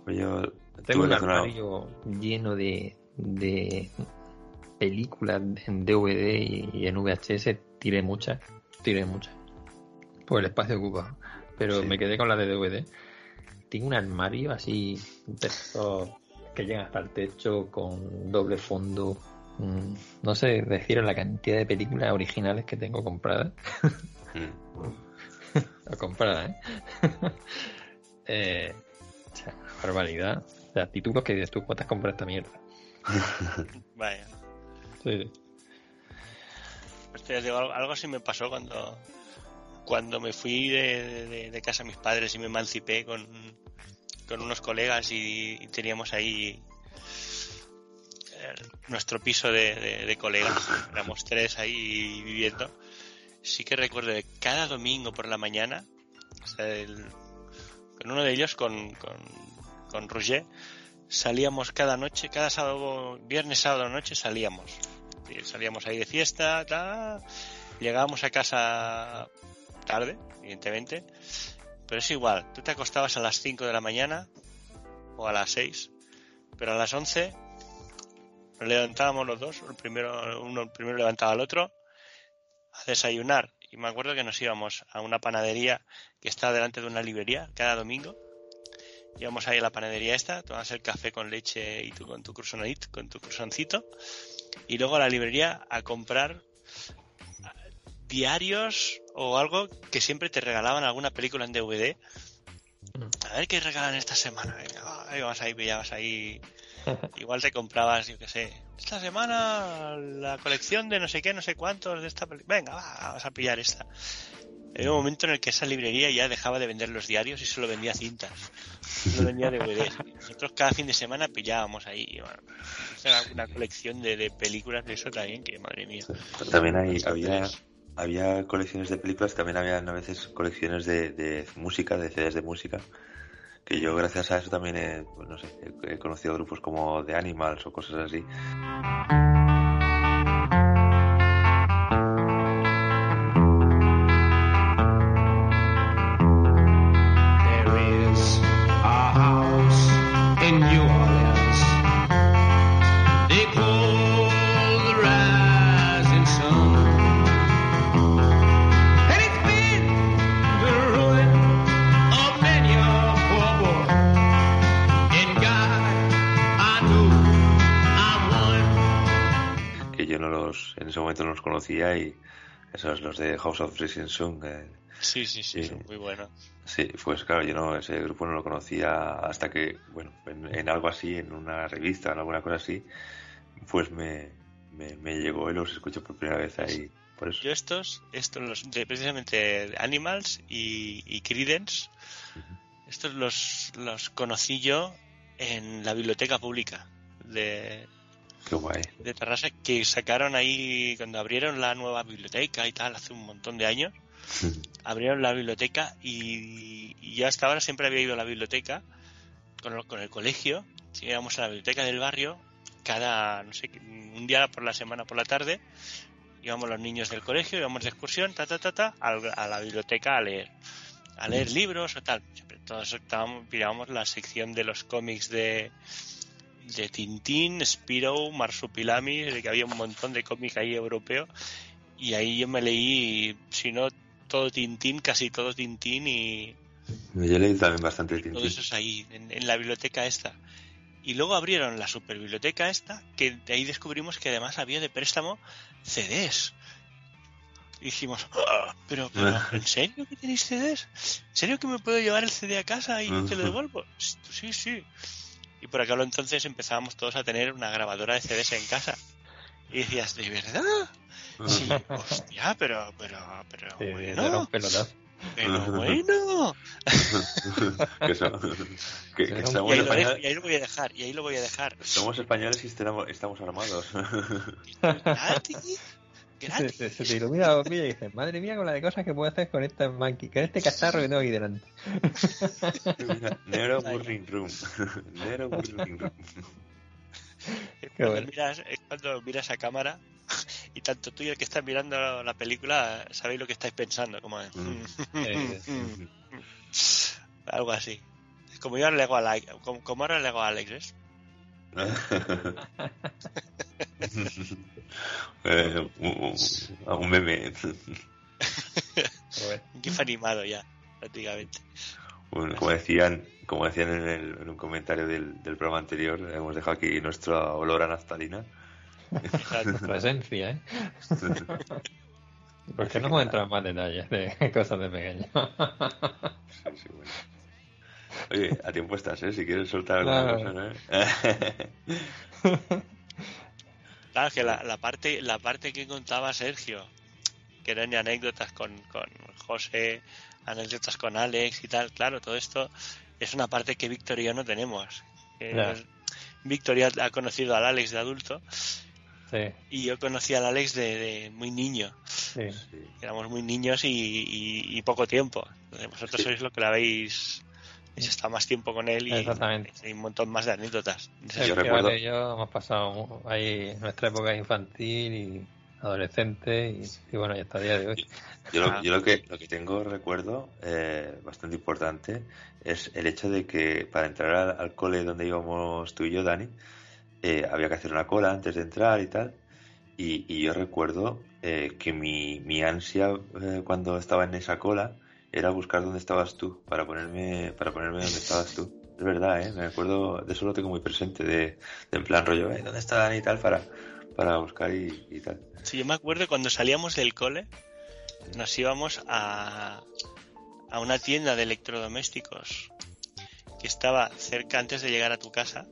Pues yo Tengo un armario lleno de, de películas en DVD y, y en VHS. Tiré muchas, tiré muchas. Por el espacio ocupado. Pero Sí. me quedé con las de DVD. Tengo un armario así, de estos que llegan hasta el techo, con doble fondo. Mm, No sé deciros la cantidad de películas originales que tengo compradas. Mm. o compradas, ¿eh? eh o sea, una barbaridad. O sea, títulos que dices tú, ¿cuántas has comprado esta mierda? Vaya. Sí. Pues te digo, algo, algo así me pasó cuando cuando me fui de, de- de casa a mis padres y me emancipé con, con unos colegas y, teníamos ahí eh, nuestro piso de, de- de colegas. Éramos tres ahí viviendo. Sí que recuerdo que cada domingo por la mañana, o sea, con uno de ellos, con, con, Roger, salíamos cada noche, cada sábado, viernes, sábado noche salíamos. Salíamos ahí de fiesta, tal. Llegábamos a casa tarde, evidentemente. Pero es igual, tú te acostabas a las 5 de la mañana o a las 6, pero a las 11 nos levantábamos los dos, el primero, uno el primero levantaba al otro a desayunar. Y me acuerdo que nos íbamos a una panadería que está delante de una librería cada domingo. Íbamos ahí a la panadería esta, tomas el café con leche y tú con tu croissant, con tu croissancito. Y luego a la librería a comprar diarios o algo que siempre te regalaban alguna película en DVD. A ver qué regalan esta semana. Venga, va, ahí vas ahí, pillabas ahí. Igual te comprabas, yo qué sé, esta semana la colección de no sé qué, no sé cuántos de esta película. Venga, va, vas a pillar esta. Había un momento en el que esa librería ya dejaba de vender los diarios y solo vendía cintas. Solo vendía DVDs. Nosotros cada fin de semana pillábamos ahí. y bueno, era una colección de, de películas de eso también, que madre mía. También hay, había, había colecciones de películas, también había a veces colecciones de, de música, de CDs de música. Que yo, gracias a eso, también he, pues, no sé, he, conocido grupos como The Animals o cosas así. Los conocía y esos, los de House of Rising Sun. eh, Sí, sí, sí, muy bueno. Sí, pues claro, yo no, ese grupo no lo conocía hasta que, bueno, en, en algo así, en una revista, en alguna cosa así, pues me, me, me llegó y los escuché por primera vez ahí. Por eso. Yo estos, estos los de precisamente Animals y, y Creedence, estos los, los conocí yo en la biblioteca pública de, Qué guay. de Tarrasa, que sacaron ahí cuando abrieron la nueva biblioteca y tal, hace un montón de años. abrieron la biblioteca y, y yo hasta ahora siempre había ido a la biblioteca con el, con el colegio. Si íbamos a la biblioteca del barrio cada, no sé, un día por la semana por la tarde. Íbamos los niños del colegio, íbamos de excursión, ta, ta, ta, ta, a la biblioteca a leer. A leer libros o tal. Todos estábamos, mirábamos la sección de los cómics de, de Tintín, Spirou, Marsupilami, de que había un montón de cómics ahí europeo. Y ahí yo me leí, si no todo Tintín, casi todo Tintín y Yo leí también bastante todo Tintín. eso es ahí, en, en la biblioteca esta. Y luego abrieron la superbiblioteca esta, que de ahí descubrimos que además había de préstamo CDs. Y dijimos, "Ah, pero, pero, ¿en serio que tenéis CDs? ¿En serio que me puedo llevar el CD a casa y te lo devuelvo? Sí, sí. Y por aquel entonces empezábamos todos a tener una grabadora de CDs en casa. Y decías, ¿de verdad? Sí, hostia, pero, pero, pero, Sí, bueno. era un pelotazo. Pero bueno. que, so- que- que y, ahí lo dejo- españoles, y ahí lo voy a dejar, y ahí lo voy a dejar. somos españoles y estamos, estamos armados. ¿Gratis? Se, se- se te ilumina la bombilla y dices, madre mía, con la de cosas que puedo hacer con esta monkey, con este cacharro que tengo aquí delante. Nero Burning Room. Nero Burning Room. Cuando bueno. miras, es cuando miras a cámara y tanto tú y el que está mirando la película sabéis lo que estáis pensando, como Eh, algo así. Como yo ahora le hago a Alex, como, como ahora le hago a Alex, ¿ves? Eh, un, un meme. Un gif animado ya, prácticamente. Bueno, como decían, como decían en, el- en un comentario del, del programa anterior, hemos dejado aquí nuestra olor a naftalina. Nuestra esencia, ¿eh? Porque no hemos entrado en más detalles de cosas de pequeño. Sí, sí, bueno. Oye, a tiempo estás, ¿eh? Si quieres soltar alguna Claro. cosa, ¿no? Claro, que la, la parte la parte que contaba Sergio, que eran anécdotas con, con José, anécdotas con Alex y tal, claro, todo esto es una parte que Víctor y yo no tenemos. Nos- Víctor ya ha conocido al Alex de adulto Sí, y yo conocí al Alex de, de muy niño. sí. Éramos muy niños y, y- y poco tiempo. Vosotros sois lo que la habéis habéis estado más tiempo con él y Exactamente. hay un montón más de anécdotas. Sergio, recuerdo- Ale y yo hemos pasado ahí nuestra época infantil y adolescente y, y bueno, y hasta el día de hoy. Yo, Ah. lo, yo lo que lo que tengo recuerdo eh, bastante importante es el hecho de que para entrar al, al cole donde íbamos tú y yo, Dani, eh, había que hacer una cola antes de entrar y tal. Y, y yo recuerdo eh, que mi, mi ansia eh, cuando estaba en esa cola era buscar dónde estabas tú para ponerme para ponerme donde estabas tú. Es verdad, ¿eh? Me acuerdo, de eso lo tengo muy presente, de, de en plan rollo, "Eh, ¿dónde está Dani y tal? Para, para buscar y, y tal. Sí, yo me acuerdo cuando salíamos del cole, nos íbamos a, a una tienda de electrodomésticos que estaba cerca antes de llegar a tu casa.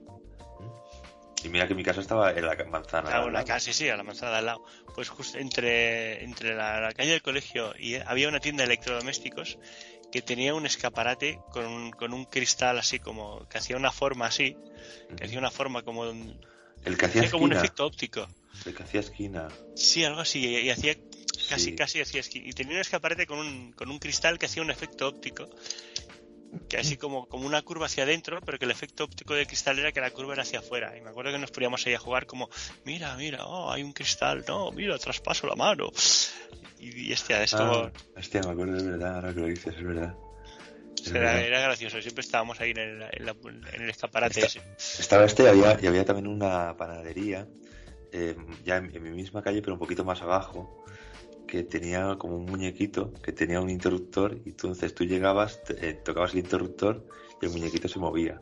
Y mira que mi casa estaba en la manzana. Ah, al una lado. casa, sí, sí, a la manzana de al lado. Pues justo entre, entre la, la calle del colegio y había una tienda de electrodomésticos que tenía un escaparate con un, con un cristal así como, que hacía una forma así, que hacía una forma como un, El que hacía hacía como un esquina. efecto óptico. El que hacía esquina. Sí, algo así, y hacía casi, Sí. casi hacía esqui- Y tenía un escaparate con un, con un cristal que hacía un efecto óptico. Que así como, como una curva hacia adentro, pero que el efecto óptico del cristal era que la curva era hacia afuera. Y me acuerdo que nos poníamos ahí a jugar como, mira, mira, oh, hay un cristal, no, mira, traspaso la mano. Y, y hostia, esto Ah, hostia, me acuerdo, es verdad, ahora que lo dices, es verdad. Es era, verdad. era gracioso. Siempre estábamos ahí en el, en la- en el escaparate ese. Estaba este y había, y había también una panadería, eh, ya en, en mi misma calle, pero un poquito más abajo, que tenía como un muñequito que tenía un interruptor y entonces tú llegabas, eh, tocabas el interruptor y el muñequito se movía.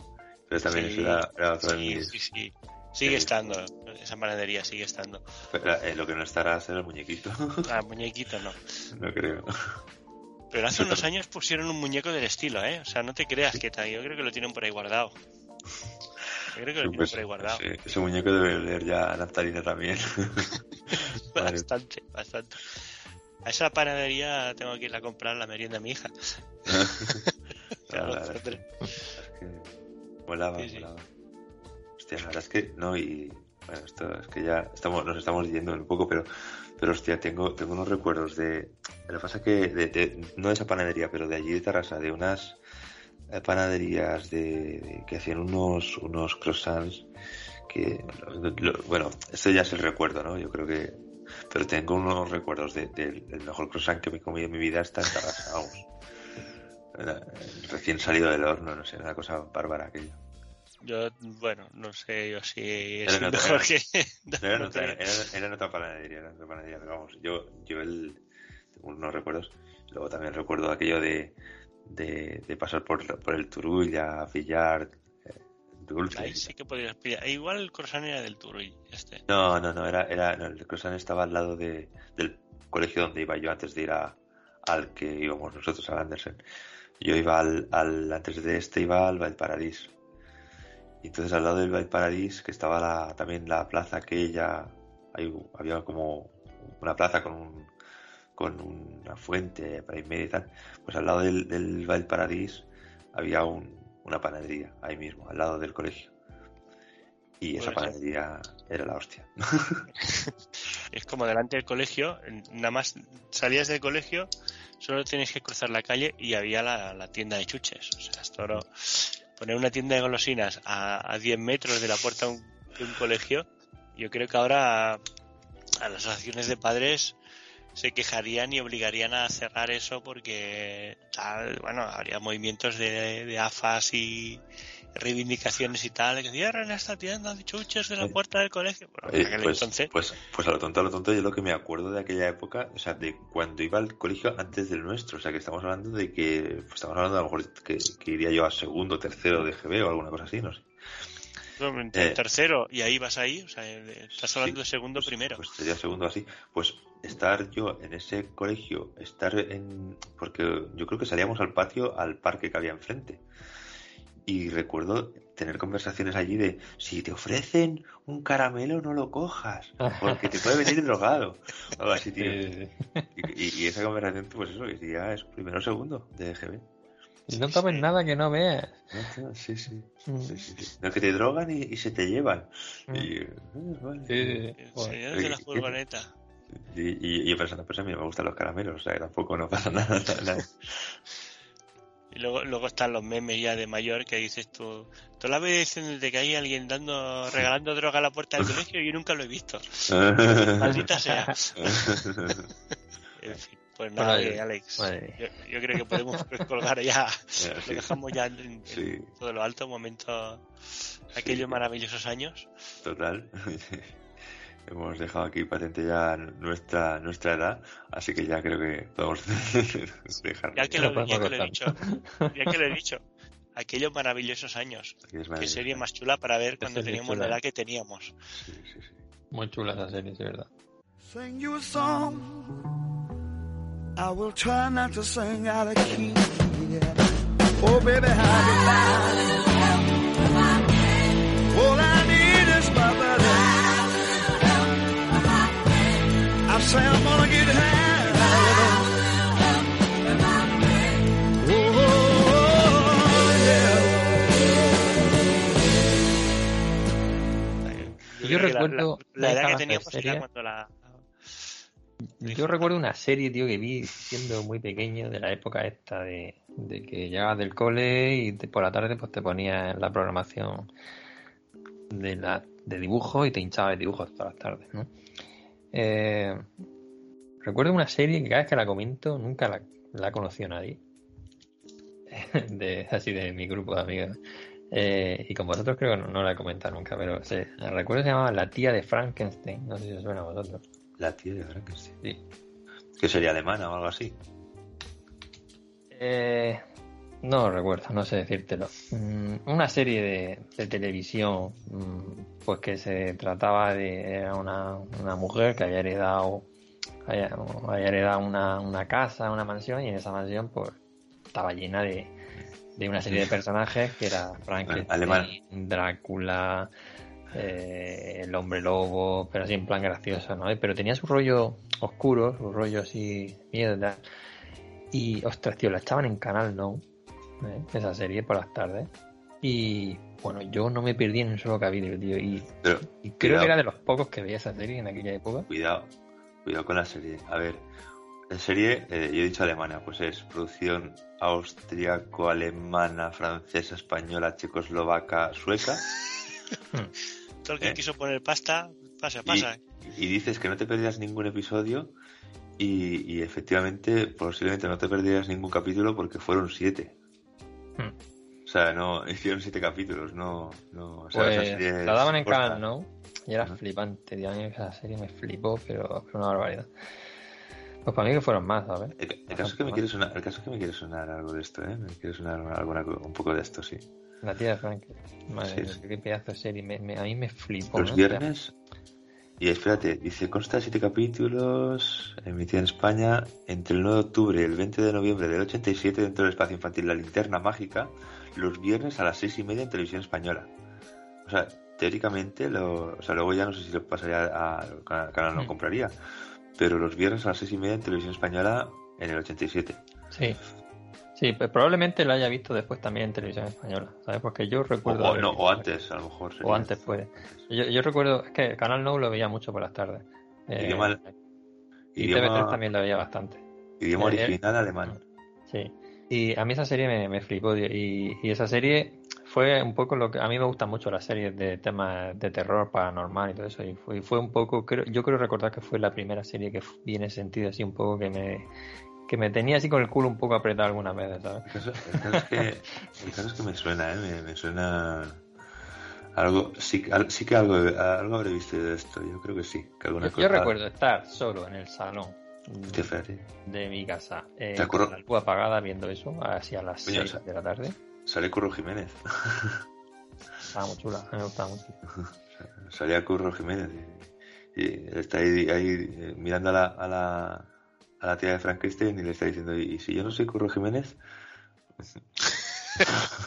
Pero también Sí, eso era, era sí, sí, sí. Sigue estando, esa panadería sigue estando. pero, eh, lo que no estará será el muñequito. Ah, muñequito no. no creo. Pero hace unos años pusieron un muñeco del estilo, ¿eh? O sea, no te creas que tal. Yo creo que lo tienen por ahí guardado. Yo creo que lo tienen Pues, por ahí guardado. ese, ese muñeco debe leer ya naftalina también. Bastante, bastante. A esa panadería tengo que ir a comprar la merienda a mi hija. La es que- molaba, Sí, sí. molaba. Hostia, la verdad es que no, y bueno, esto es que ya estamos, nos estamos yendo un poco, pero, pero hostia, tengo, tengo unos recuerdos de, Lo que pasa es que, de- de- no de esa panadería, pero de allí de Tarrasa, de unas panaderías de, de- que hacían unos, unos croissants que, lo- lo- bueno, esto ya es el recuerdo, ¿no? Yo creo que, pero tengo unos recuerdos de- del del mejor croissant que me he comido en mi vida está en Tarrasa, vamos. Era, Recién salido del horno, no sé, una cosa bárbara aquello. Yo, bueno, no sé yo si Era es en otra- mejor que... No, era, en no otra, creo. era- era panadería, era en otra panadería, pero vamos, yo, yo el, tengo unos recuerdos, luego también recuerdo aquello de, de, de pasar por, por el Turull a Ahí sí que podrías pillar. Igual el croissant era del Turull, este. No, no, no, era, era, no, el croissant estaba al lado de, del colegio donde iba yo antes de ir a, al que íbamos nosotros, al Andersen. Yo iba al, al, antes de este iba al Valparadís. Y entonces al lado del Valparadís, que estaba la, también la plaza aquella, ahí había como una plaza con un, con una fuente para medio y tal, pues al lado del, del Valparadís había un, una panadería, ahí mismo, al lado del colegio. Y esa panadería era la hostia. Es como delante del colegio, nada más salías del colegio, solo tenías que cruzar la calle y había la, la tienda de chuches. O sea, esto no- poner una tienda de golosinas a, a 10 metros de la puerta de un, de un colegio, yo creo que ahora a las asociaciones de padres se quejarían y obligarían a cerrar eso porque tal, bueno, habría movimientos de, de AFAS y reivindicaciones y tal, que cierren esta tienda de chuches de la puerta del colegio. Bueno, aquel pues, entonces, pues, pues a lo tonto, a lo tonto, yo lo que me acuerdo de aquella época, o sea, de cuando iba al colegio antes del nuestro, o sea, que estamos hablando de que, pues estamos hablando a lo mejor que, que iría yo a segundo, tercero de GB o alguna cosa así, no sé. Eh, tercero y ahí vas ahí, o sea, estás hablando de segundo primero. Pues sería segundo así. Pues estar yo en ese colegio, estar en. Porque yo creo que salíamos al patio, al parque que había enfrente. Y recuerdo tener conversaciones allí de si te ofrecen un caramelo no lo cojas, porque te puede venir drogado. O algo así, tío. Y, y- y esa conversación, pues eso, que ya es primero o segundo de GB. Y no tomes nada que no veas. Sí, sí. Mm. sí, sí, sí. No, que te drogan y, y se te llevan. Y, eh, vale. El señor de la ¿Qué- furgoneta. Y, y, y yo pensando, pues a mí me gustan los caramelos, o sea, que tampoco no pasa nada. nada. Y luego, luego están los memes ya de mayor que dices tú, toda la vez dicen de que hay alguien dando, regalando droga a la puerta del colegio y yo nunca lo he visto. Maldita sea. En fin, pues nada, Bueno, eh, Alex. Yo, yo creo que podemos colgar ya. sí. Lo dejamos ya en, en Sí. todo lo alto, momento, aquellos maravillosos años. Total. Hemos dejado aquí patente ya nuestra nuestra edad, así que ya creo que podemos dejar. Ya que, lo, ya que lo he dicho, ya que lo he dicho, aquellos maravillosos años. Es Qué maravilloso. serie más chula para ver cuando serie teníamos chula. la edad que teníamos. Muy chula esa serie, sí, verdad. Sing you a song. I will try not to sing out of key. Yeah. Oh, baby, how you lie? All say I'm gonna get high. Oh, yo la- recuerdo la, la edad que era series. cuando la Yo recuerdo una serie, tío, que vi siendo muy pequeño de la época esta de, de que llegabas del cole y te- por la tarde pues te ponías en la programación de, la, de dibujos y te hinchabas de dibujos todas las tardes, ¿no? Eh, recuerdo una serie que cada vez que la comento nunca la, la ha conocido nadie. De, así de mi grupo de amigos. Eh, y con vosotros creo que no, no la he comentado nunca, pero se, recuerdo que se llamaba La tía de Frankenstein. No sé si os suena a vosotros. La tía de Frankenstein. Sí. Que sería alemana o algo así. Eh, no recuerdo, no sé decírtelo. Mm, una serie de, de televisión, mm, pues que se trataba de era una, una mujer que había heredado, había, había heredado una, una casa, una mansión, y en esa mansión pues estaba llena de, de una serie de personajes que era Frankenstein, Alemán. Drácula, eh, el hombre lobo, pero así en plan gracioso, ¿no? Pero tenía su rollo oscuro, su rollo así tal. Y, ostras, tío, la echaban en Canal No, ¿eh? esa serie por las tardes. Y, bueno, yo no me perdí en un solo capítulo, tío. Y, Pero, y creo cuidado. que era de los pocos que veía esa serie en aquella época. Cuidado, cuidado con la serie. A ver, La serie, eh, yo he dicho alemana, pues es producción austriaco-alemana, francesa, española, checoslovaca, sueca. Todo el que ¿Eh? quiso poner pasta, pasa, Y, pasa. y dices que no te perdías ningún episodio y, y efectivamente posiblemente no te perdías ningún capítulo porque fueron siete. Hmm. O sea, no hicieron siete capítulos, no, no o sea, Pues esa serie la daban en corta. Canal No y era flipante, tío. A mí esa serie me flipó, pero, pero una barbaridad. Pues para mí que fueron más, ¿sabes? El, el caso es que me quiere sonar, el caso es que me quiere sonar algo de esto, ¿eh? Me quiere sonar alguna, un poco de esto, sí. La tía de Frank. Madre Sí, mía, sí. qué pedazo de serie. Me, me- a mí me flipó. Los ¿no? viernes. Y espérate, dice, consta de siete capítulos, emitida en España entre el 9 de octubre y el 20 de noviembre del 87 dentro del espacio infantil La Linterna Mágica, los viernes a las seis y media en televisión española. O sea, teóricamente, lo, o sea, luego ya no sé si lo pasaría a Canal, no Mm. compraría, pero los viernes a las seis y media en televisión española en el 87. Sí. Sí, pues probablemente lo haya visto después también en televisión española, ¿sabes? Porque yo recuerdo. o no, o antes, a lo mejor. O antes puede. Yo, yo recuerdo, es que Canal No lo veía mucho por las tardes. Eh, Idioma- y idioma- TV3 también lo veía bastante. Idioma Eh, eh, original alemán. Sí. Y a mí esa serie me, me flipó. Y, y esa serie fue un poco lo que. A mí me gustan mucho las series de temas de terror paranormal y todo eso. Y fue, y fue un poco. Creo, yo creo recordar que fue la primera serie que vi en ese sentido, así un poco que me. Que me tenía así con el culo un poco apretado algunas veces, ¿sabes? El caso, el caso es que, el caso es que me suena, ¿eh? Me, me suena algo, sí, al- sí que algo, algo habré visto de esto, yo creo que sí, que alguna Yo, cosa. yo recuerdo estar solo en el salón de mi casa, eh, ¿Te con la luz apagada viendo eso, hacia las Coño, 6 o sea- de la tarde. Sale Curro Jiménez. Estaba muy chula, me gustaba mucho. Salía Curro Jiménez y, y está ahí, ahí, eh, mirando a la, a la, a la tía de Frankenstein y le está diciendo, ¿y si yo no soy Curro Jiménez?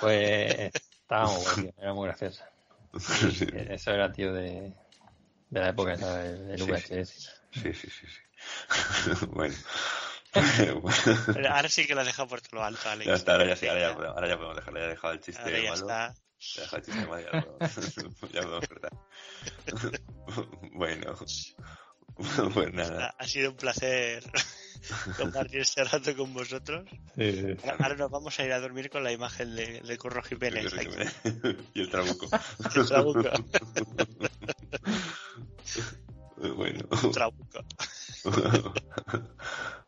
Pues estaba muy tío, era muy graciosa. Sí. Eso era tío de, de la época esa del, del Sí, VHS. Sí, sí, sí, sí. bueno. Pero ahora sí que lo has dejado por todo lo alto, Alex. Ya está, ahora ya sí, ahora ya, podemos- ahora ya podemos dejarlo, ya he dejado el chiste Ahora ya malo. está. Dejado el ya cortar. bueno, pues nada. Ha, sido un placer compartir este rato con vosotros. Ahora, ahora nos vamos a ir a dormir con la imagen de, de Curro Jiménez. y el trabuco. El trabuco. bueno. Trabuco.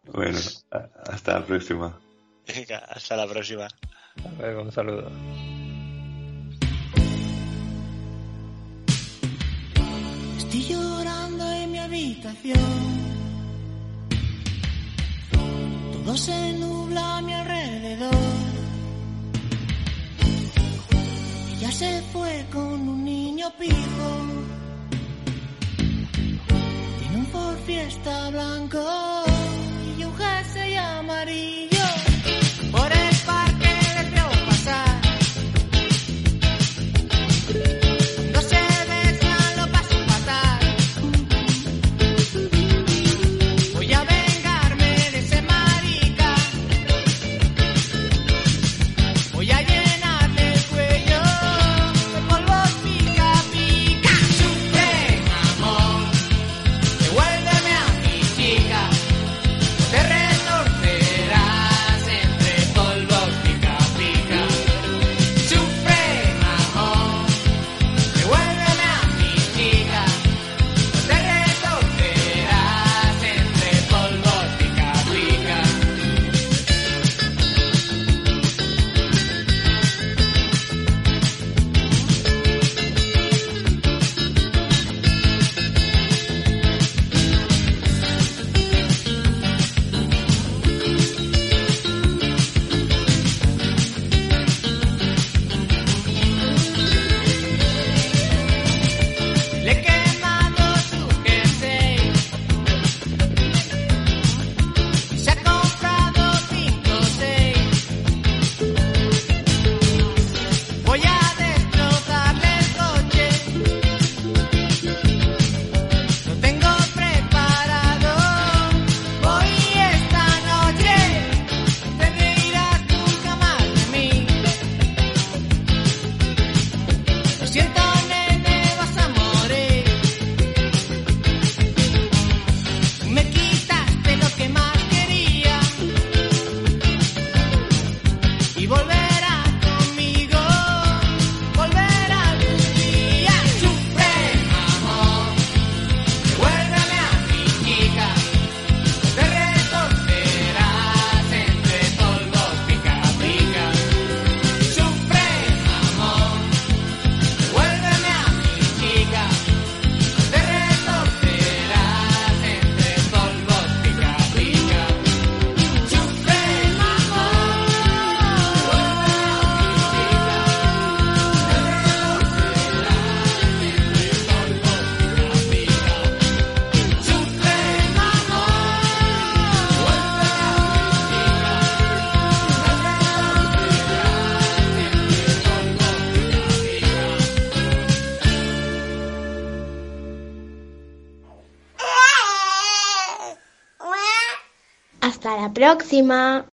bueno, a- hasta la próxima. Venga, hasta la próxima. Hasta luego, un saludo. Estoy llorando en mi habitación. Todo se nubla a mi alrededor. Ella se fue con un niño pijo. Tiene un Ford Fiesta blanco próxima.